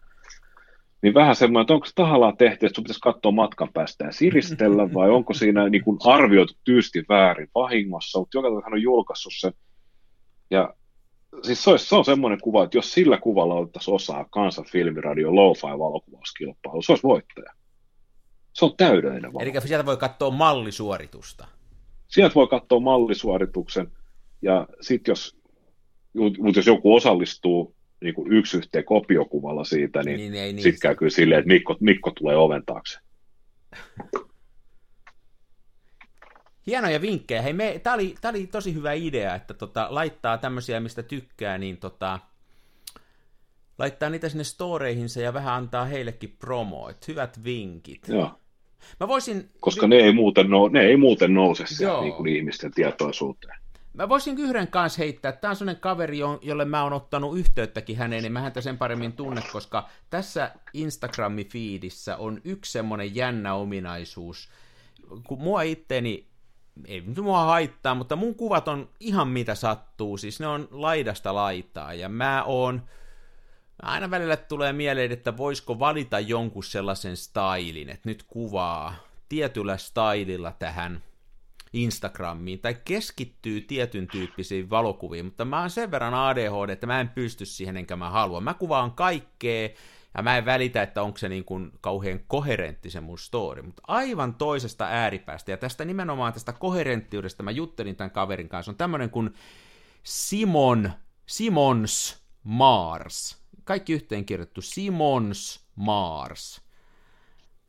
Niin vähän semmoinen, että onko se tahallaan tehty, että sun pitäisi katsoa matkan päästä ja siristellä, <laughs> vai onko siinä niin kuin arvioitu tyysti väärin vahingossa, mutta joka hän on julkaissut sen. Ja siis se, olisi, se on semmoinen kuva, että jos sillä kuvalla otettaisiin osaa kansan filmiradio lo-fi valokuvauskilpailu, se olisi voittaja. Se on täydellinen valo. Eli sieltä voi katsoa mallisuoritusta. Sieltä voi katsoa mallisuorituksen, ja sitten jos, mutta jos joku osallistuu niin kuin yksi yhteen kopiokuvalla siitä, niin, niin, niin sitten käy kyllä silleen, että Mikko, Mikko tulee oven taakse. Hienoja vinkkejä. Hei, me, tää, oli, tää oli tosi hyvä idea, että tota, laittaa tämmöisiä, mistä tykkää, niin tota, laittaa niitä sinne storeihinsa ja vähän antaa heillekin promoit. Hyvät vinkit. Joo. Mä voisin... Koska ne ei muuten, nou, ne ei muuten nouse niin kuin ihmisten tietoisuuteen. Mä voisin yhden kanssa heittää. Tämä on sellainen kaveri, jolle mä oon ottanut yhteyttäkin häneen, niin mä häntä sen paremmin tunne, koska tässä Instagram-fiidissä on yksi semmoinen jännä ominaisuus. Kun mua itteeni ei nyt mua haittaa, mutta mun kuvat on ihan mitä sattuu, siis ne on laidasta laitaa, ja mä oon, aina välillä tulee mieleen, että voisiko valita jonkun sellaisen stylin, että nyt kuvaa tietyllä stylilla tähän Instagramiin, tai keskittyy tietyn tyyppisiin valokuviin, mutta mä oon sen verran ADHD, että mä en pysty siihen, enkä mä halua. Mä kuvaan kaikkea, ja mä en välitä, että onko se niin kuin kauhean koherentti se mun story, mutta aivan toisesta ääripäästä, ja tästä nimenomaan tästä koherenttiudesta mä juttelin tämän kaverin kanssa, on tämmöinen kuin Simon, Simons Mars, kaikki yhteen kirjoittu, Simons Mars.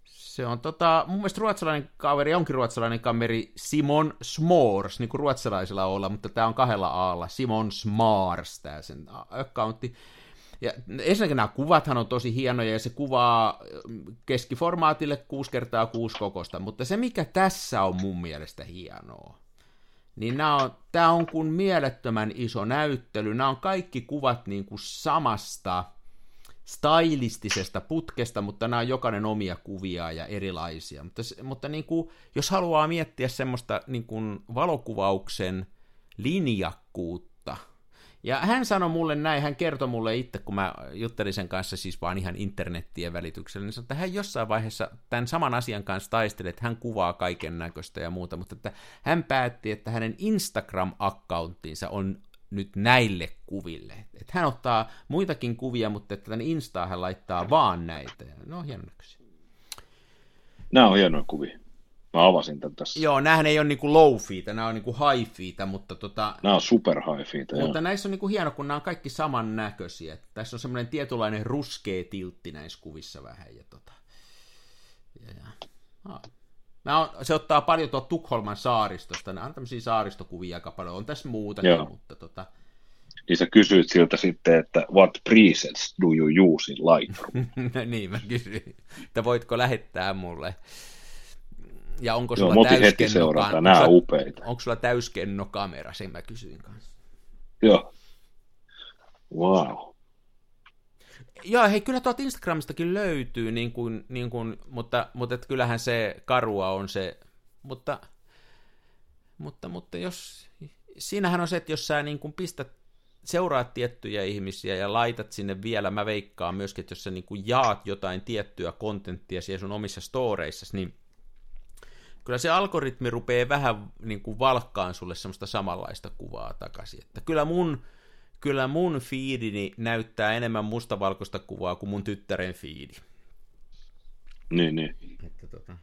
Se on tota, mun mielestä ruotsalainen kaveri onkin ruotsalainen kaveri Simon Smors, niin kuin ruotsalaisilla olla, mutta tämä on kahdella aalla, Simon Smars, tämä sen accountti. Ja ensinnäkin nämä kuvathan on tosi hienoja ja se kuvaa keskiformaatille 6 kertaa 6 kokosta, mutta se mikä tässä on mun mielestä hienoa, niin nämä on, tämä on kuin mielettömän iso näyttely. Nämä on kaikki kuvat niin kuin samasta stylistisesta putkesta, mutta nämä on jokainen omia kuvia ja erilaisia. Mutta, mutta niin kuin, jos haluaa miettiä semmoista niin kuin valokuvauksen linjakkuutta, ja hän sanoi mulle näin, hän kertoi mulle itse, kun mä juttelin sen kanssa siis vaan ihan internettien välityksellä, niin sanoi, että hän jossain vaiheessa tämän saman asian kanssa taisteli, että hän kuvaa kaiken näköistä ja muuta, mutta että hän päätti, että hänen Instagram-akkaunttinsa on nyt näille kuville. Että hän ottaa muitakin kuvia, mutta että tänne Instaan hän laittaa vaan näitä. Ne on hieno Nämä on hienoja kuvia. Mä avasin tämän tässä. Joo, nämähän ei ole niinku low feitä, nämä on niinku high feitä, mutta tota... Nämä on super high feitä, Mutta joo. näissä on niinku hieno, kun nämä on kaikki samannäköisiä. Tässä on semmoinen tietynlainen ruskea tiltti näissä kuvissa vähän. Ja tota... ja, ja. Ah. Mä on, se ottaa paljon tuo Tukholman saaristosta, nämä on tämmöisiä saaristokuvia aika paljon, on tässä muutakin, Joo. mutta tota... Niin sä kysyit siltä sitten, että what presets do you use in Lightroom? <laughs> niin, mä kysyin, että voitko lähettää mulle. Ja onko sulla Joo, täyskennokamera? nämä upeita. Onko sulla täyskennokamera, sen mä kysyin kanssa. Joo. Wow. Joo, hei, kyllä tuolta Instagramistakin löytyy, niin kuin, niin kuin, mutta, mutta et kyllähän se karua on se, mutta, mutta, mutta jos, siinähän on se, että jos sä niin kuin pistät, seuraat tiettyjä ihmisiä ja laitat sinne vielä, mä veikkaan myöskin, että jos sä niin kuin jaat jotain tiettyä kontenttia siellä sun omissa storeissa, niin kyllä se algoritmi rupeaa vähän niin kuin valkkaan sulle semmoista samanlaista kuvaa takaisin. Että kyllä mun, kyllä mun fiidini näyttää enemmän mustavalkoista kuvaa kuin mun tyttären fiidi. Niin, niin. Että, tota...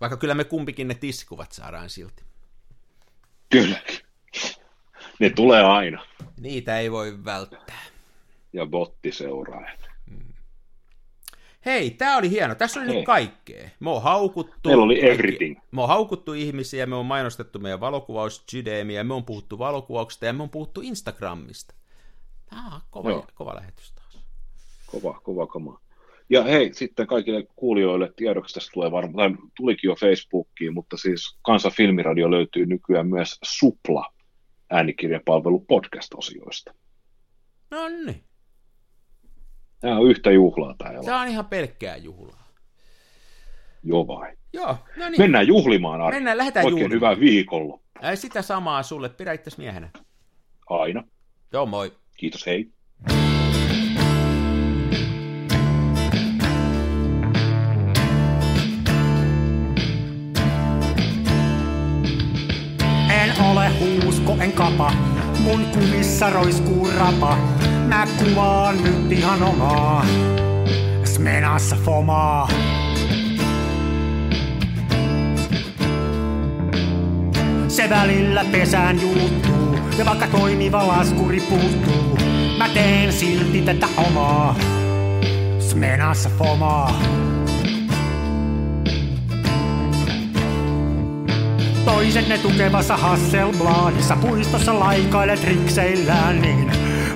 Vaikka kyllä me kumpikin ne tissikuvat saadaan silti. Kyllä. Ne tulee aina. Niitä ei voi välttää. Ja bottiseuraajat. Hei, tämä oli hieno. Tässä oli Hei. nyt kaikkea. Me on haukuttu. Meillä oli everything. Me on haukuttu ihmisiä, me on mainostettu meidän valokuvaus me on puhuttu valokuvauksesta ja me on puhuttu Instagramista. Tämä on kova, kova lähetys taas. Kova, kova, kova. Ja hei, sitten kaikille kuulijoille tiedoksi tästä tulee varmaan, tai tulikin jo Facebookiin, mutta siis Kansan Filmiradio löytyy nykyään myös Supla äänikirjapalvelu podcast-osioista. No niin. Tämä on yhtä juhlaa täällä. Tämä on ihan pelkkää juhlaa. Joo vai. Joo, no niin. Mennään juhlimaan, Ari. Mennään, lähdetään Oikein juhlimaan. hyvää viikonloppua. Ei sitä samaa sulle, pidä itse miehenä. Aina. Joo, moi. Kiitos, hei. En ole huusko, en kapa, mun kumissa roiskuu rapa. Mä kuvaan nyt ihan omaa, smenassa fomaa. Se välillä pesään juuttuu, ja vaikka toimiva laskuri puuttuu, mä teen silti tätä omaa, smenassa fomaa. Toiset ne tukevassa Hasselbladissa puistossa laikailet rikseillään, niin